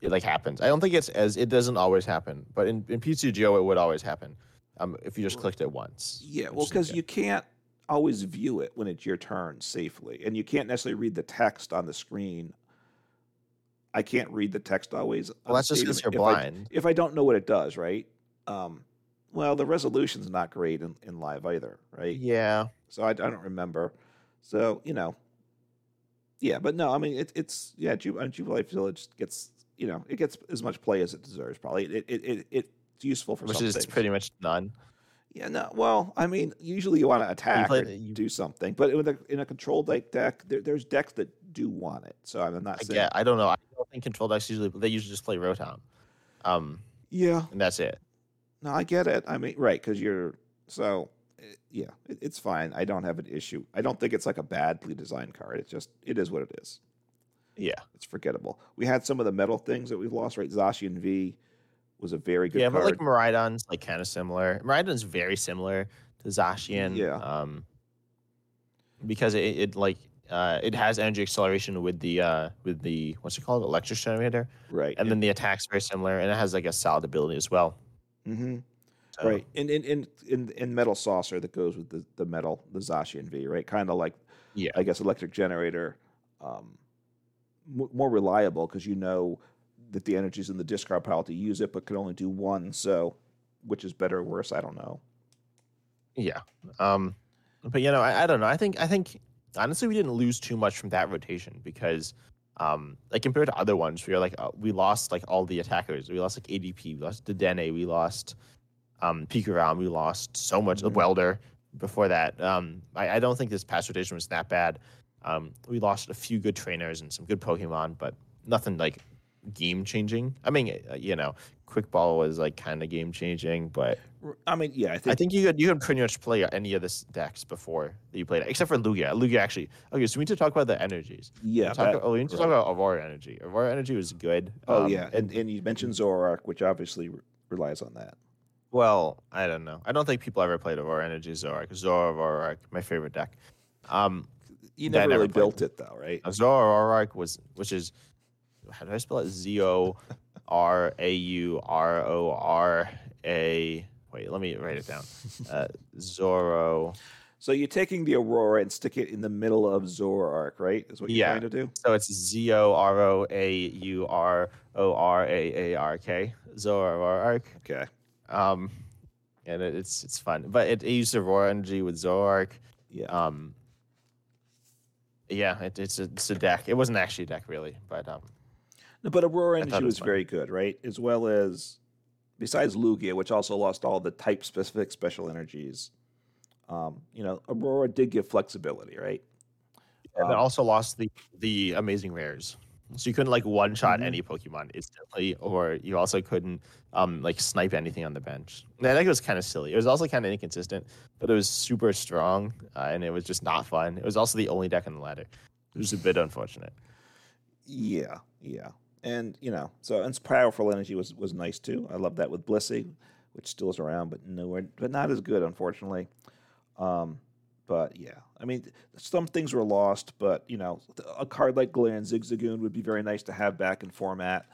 it like happens. I don't think it's as it doesn't always happen, but in in PCGO it would always happen. Um, if you just clicked it once. Yeah, well, because you can't always view it when it's your turn safely, and you can't necessarily read the text on the screen. I can't read the text always. well, that's just because you're if I- blind. if I don't know what it does, right? Um, well, the resolution's not great in, in live either, right? yeah. So I, I don't remember. So you know, yeah, but no, I mean it, it's yeah, Ju- Jubilee Village gets you know it gets as much play as it deserves. Probably it it, it it's useful for Which is things. pretty much none. Yeah, no. Well, I mean, usually you want to attack play or you- do something, but with a, in a control like deck, there, there's decks that do want it. So I'm not I saying. get. I don't know. I don't think control decks usually they usually just play Rotom, um, Yeah, and that's it. no, I get it. I mean, right, because you're so. eh, Yeah, it, it's fine. I don't have an issue. I don't think it's like a badly designed card. It's just it is what it is. Yeah. it's forgettable. We had some of the metal things that we've lost, right? Zacian V was a very good yeah, card. but like Miraidon's like kind of similar. Miraidon's very similar to Zacian. Yeah. Um, because it, it like uh, it has energy acceleration with the uh with the what's it called electric generator, right. and then the attack's very similar, and it has like a solid ability as well. Mm-hmm. So, Right. And in, in in in metal saucer that goes with the, the metal, the Zacian V, right? Kind of like Yeah. I guess electric generator um more reliable because you know that the energy's in the discard pile to use it, but can only do one. So, which is better or worse? I don't know. Yeah. Um, but you know, I, I don't know. I think I think honestly we didn't lose too much from that rotation because um like compared to other ones we are like uh, we lost like all the attackers. We lost like ADP, we lost the Dedenne, we lost um Pikaram, we lost so much Mhm. Welder before that. Um I, I don't think this past rotation was that bad. Um we lost a few good trainers and some good Pokemon, but nothing like game changing. I mean, uh, you know, Quick Ball was like kind of game changing, but I mean, yeah, I think, I think you could you could pretty much play any of this decks before that you played it, except for Lugia. Lugia actually. Okay, so we need to talk about the energies. yeah. Talk, that- oh, we need to talk about Aurora Energy. Aurora Energy was good. Oh um, yeah, and and you mentioned Zoroark, which obviously re- relies on that. well, I don't know. I don't think people ever played Aurora Energy Zoroark. Zora Aurora, my favorite deck. Um, You never never really built it though, right? Zora Aurora was which is how do I spell it? Z O R A U R O R A. Wait, let me write it down. Uh, Zoro. So you're taking the Aurora and stick it in the middle of Zoroark, right? Is what you're Yeah. trying to do? So it's Z O R O A U R O R A A R K. Zoroark. Okay. Um, and it, it's it's fun, but it, it used Aurora energy with Zoroark. Yeah. Um, yeah, it, it's a it's a deck. It wasn't actually a deck really, but um, but Aurora Energy was was very good, right? As well as, besides Lugia, which also lost all the type specific special energies. Um, you know, Aurora did give flexibility, right? and it Um, also lost the the amazing rares. So you couldn't like one shot Mhm. any Pokemon instantly, or you also couldn't um like snipe anything on the bench. And I think it was kind of silly. It was also kind of inconsistent, but it was super strong, uh, and it was just not fun. It was also the only deck on the ladder. It was a bit unfortunate. Yeah, yeah, and you know, so and powerful energy was was nice too. I love that with Blissey, which still is around, but nowhere, but not as good, unfortunately. Um, but yeah, I mean, some things were lost, but you know, a card like Galarian Zigzagoon would be very nice to have back in format.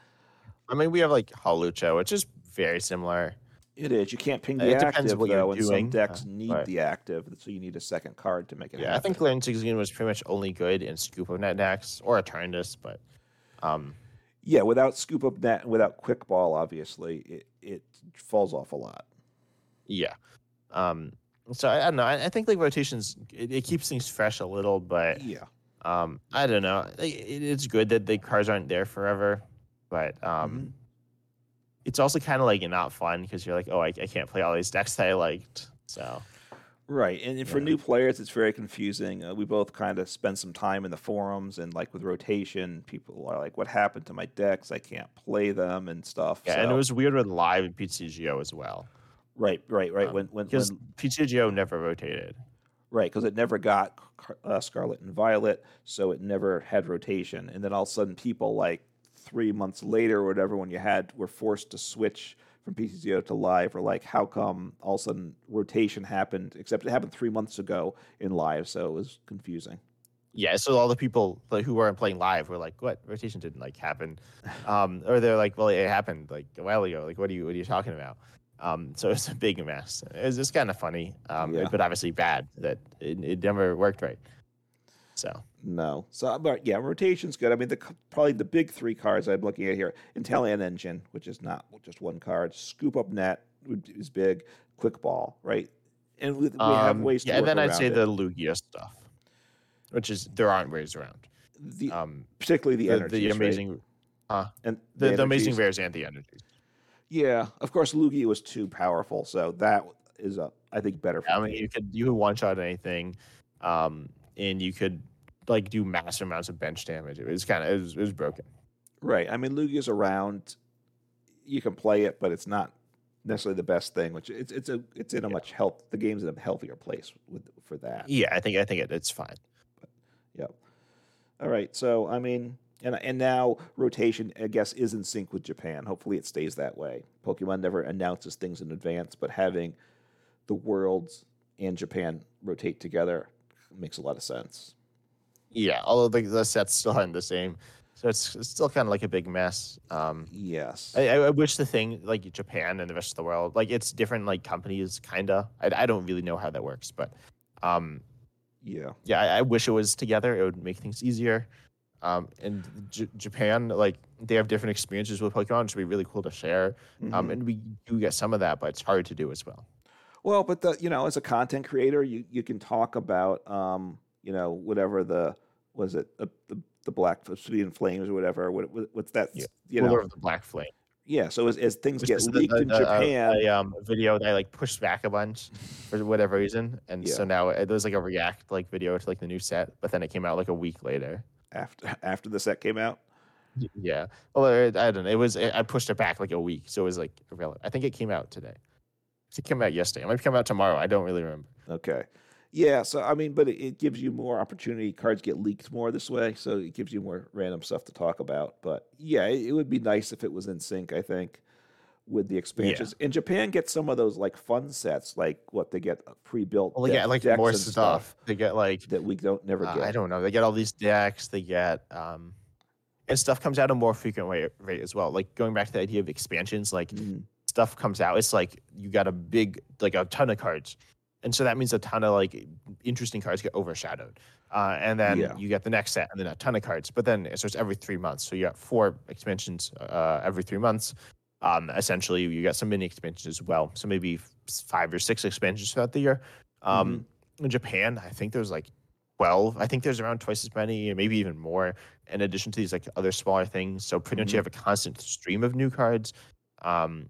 I mean, we have like Hawlucha, which is very similar. It is. You can't ping the it depends active what you're though, and some decks uh, need but- the active, so you need a second card to make it Yeah, I happen. think Galarian Zigzagoon was pretty much only good in Scoop Up Net decks or Eternatus, but um, yeah, without scoop up net, and without quick ball, obviously, it it falls off a lot. yeah. Um, so I, I don't know. I, I think like rotations, it, it keeps things fresh a little, but Yeah. um, I don't know. It, it's good that the cards aren't there forever, but um, Mhm. it's also kind of like not fun because you're like, oh, I, I can't play all these decks that I liked. So Right, and, and for Yeah. new players, it's very confusing. Uh, we both kind of spend some time in the forums, and like with rotation, people are like, "What happened to my decks? I can't play them and stuff." yeah, and it was weird with live and PTGO as well right, right, right. um, when when, because PTGO never rotated. right because it never got uh, Scarlet and Violet, so it never had rotation. And then all of a sudden, people like three months later or whatever, when you had were forced to switch from PTZO to live, were like, "How come all of a sudden rotation happened?" Except it happened three months ago in live, so it was confusing. Yeah, so all the people like who weren't playing live were like, "What rotation didn't like happen?" Um, or they're like, "Well, it happened like a while ago. Like, what are you what are you talking about?" Um, so it's a big mess. It's just kind of funny, um, Yeah. but obviously bad that it, it never worked right. So No. So, but yeah, rotation's good. I mean, the probably the big three cards I'm looking at here: Inteleon Engine, which is not just one card. Scoop Up Net is big. Quick Ball, right? And we, we have um, ways to yeah, and work then I'd say it. the Lugia stuff, which is there aren't ways around. the Um, particularly the, the, energies, the right? amazing, and the, the amazing energies. rares and the energies. Yeah, of course, Lugia was too powerful, so that is a I think better. For I mean, you could you could one shot anything, um, and you could like do massive amounts of bench damage. It was kind of it was, it was broken. right? I mean, Lugia's around. You can play it, but it's not necessarily the best thing. Which it's it's a it's in a Yeah. much health. The game's in a healthier place with for that. Yeah, I think I think it, it's fine. Yep. All right. So, I mean, and and now rotation, I guess, is in sync with Japan. Hopefully, it stays that way. Pokemon never announces things in advance, but having the worlds and Japan rotate together makes a lot of sense. Yeah, although the, the sets still aren't the same, so it's, it's still kind of like a big mess. Um, Yes. I, I wish the thing like Japan and the rest of the world, like it's different like companies, kinda. I, I don't really know how that works, but um, yeah. yeah, I, I wish it was together. It would make things easier. Um, and J- Japan, like they have different experiences with Pokemon, which would be really cool to share. Um, Mhm. and we do get some of that, but it's hard to do as well. Well, but the you know, as a content creator, you you can talk about um, you know, whatever the was it the the, the Black Obsidian Flames or whatever. What, what what's that? Yeah. You know, of the Black Flame. yeah. So as, as things Which get leaked the- in the, uh, Japan, a um, video that I like pushed back a bunch for whatever reason, and so now it was like a react like video to like the new set, but then it came out like a week later. after after the set came out. Yeah. Well, I don't know. It was it, I pushed it back like a week, so it was like irrelevant. I think it came out today. It came out yesterday. It might come out tomorrow. I don't really remember. Okay. Yeah, so I mean, but it, it gives you more opportunity. Cards get leaked more this way, so it gives you more random stuff to talk about. But yeah, it, it would be nice if it was in sync. I think with the expansions. And Japan gets some of those like fun sets, like what they get pre-built. Well, they get like decks more and stuff. They get like that we don't never uh, get. I don't know. They get all these decks. They get um, and stuff comes out a more frequent way rate as well. Like going back to the idea of expansions, like Mhm. stuff comes out. It's like you got a big like a ton of cards, and so that means a ton of like interesting cards get overshadowed. Uh, and then Yeah. you get the next set, and then a ton of cards. But then so it's every three months. So you got four expansions uh, every three months. Um, essentially, you got some mini expansions as well. So maybe five or six expansions throughout the year. Um, In Japan, I think there's like 12. I think there's around twice as many, or maybe even more, in addition to these like other smaller things. So pretty much you have a constant stream of new cards, um,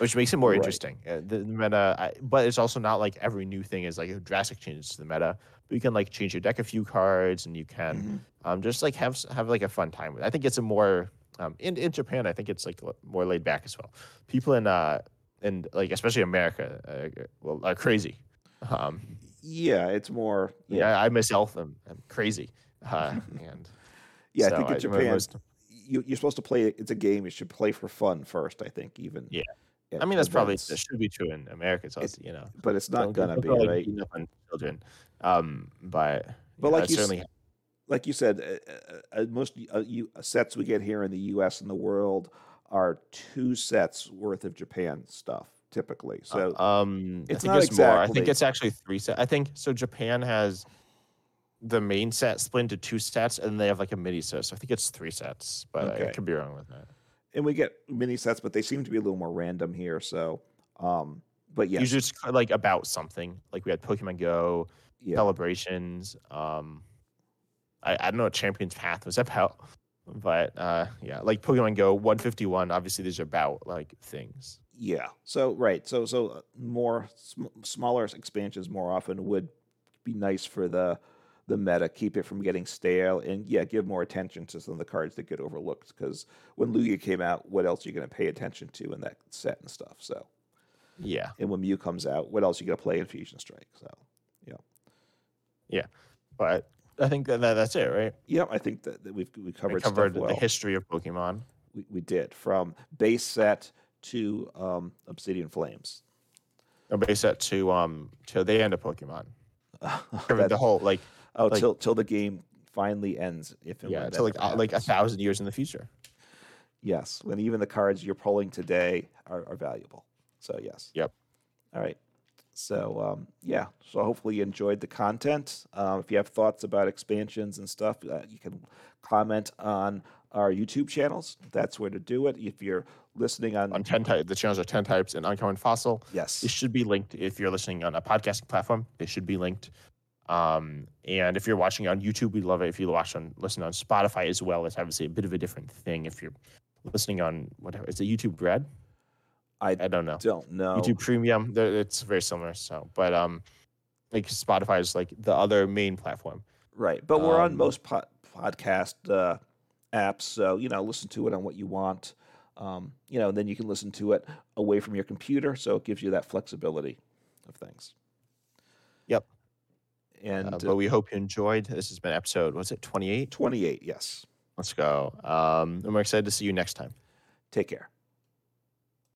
which makes it more Right. interesting. Uh, the, the meta, I, but it's also not like every new thing is like a drastic changes to the meta. But you can like change your deck a few cards, and you can Mhm. um, just like have have like a fun time with. it. I think it's a more um, in in Japan. I think it's like more laid back as well. People in uh in like especially America, uh, well, are crazy. Um, Yeah, it's more. Yeah, yeah, I myself am, am crazy. Uh, and yeah. so I think in I- Japan, most- you, you're supposed to play. It's a game. You should play for fun first. I think even. Yeah. I mean, that's probably that should be true in America. It's you know, but it's not gonna be like, right. up on children. Um, but But like you s- like you said, uh, uh, uh, most uh, you, sets we get here in the U.S. and the world are two sets worth of Japan stuff typically. So um, it's I think not it's more. I think it's actually three sets. I think so. Japan has the main set split into two sets, and they have like a mini set. So I think it's three sets, but I could be wrong with that. And we get mini sets, but they seem to be a little more random here. So, um, but yeah, Usually it's kind like about something. Like we had Pokemon Go yeah, celebrations. Um, I, I don't know what Champions Path was about, but uh, yeah, like Pokemon Go 151. Obviously, these are about like things. yeah. So right, so so uh, more sm- smaller expansions more often would be nice for the the meta, keep it from getting stale, and yeah, give more attention to some of the cards that get overlooked. Because when Lugia came out, what else are you going to pay attention to in that set and stuff? So. Yeah, And when Mew comes out, what else are you going to play in Fusion Strike? So, yeah. Yeah. but I think that, that that's it, right? yeah, I think that, that we've we We covered, covered well. the history of Pokemon. we, we did from base set to um, Obsidian Flames. No, base set to um to the end of Pokemon. The whole like oh, like- till till the game finally ends. If and yeah, till like uh, like a thousand years in the future. yes, when even the cards you're pulling today are, are valuable. So yes. Yep. All right. So um, yeah. So hopefully you enjoyed the content. Um, if you have thoughts about expansions and stuff, uh, you can comment on our YouTube channels. That's where to do it. If you're listening on, On ten types, the channels are ten types and uncommon fossil. yes, it should be linked if you're listening on a podcasting platform. They should be linked. Um, and if you're watching on YouTube, we love it. If you watch on listen on Spotify as well, it's obviously a bit of a different thing. If you're listening on whatever, is it YouTube Red? I I don't know. don't know. YouTube Premium, it's very similar. So, but um, like Spotify is like the other main platform. Right, but we're on Um, most po- podcast uh, apps, so you know, listen to it on what you want. Um, you know, then you can listen to it away from your computer, so it gives you that flexibility of things. Yep. And Uh, uh, but we hope you enjoyed. This has been episode. Was it 28? 28, yes. Let's go. Um, and we're excited to see you next time. Take care.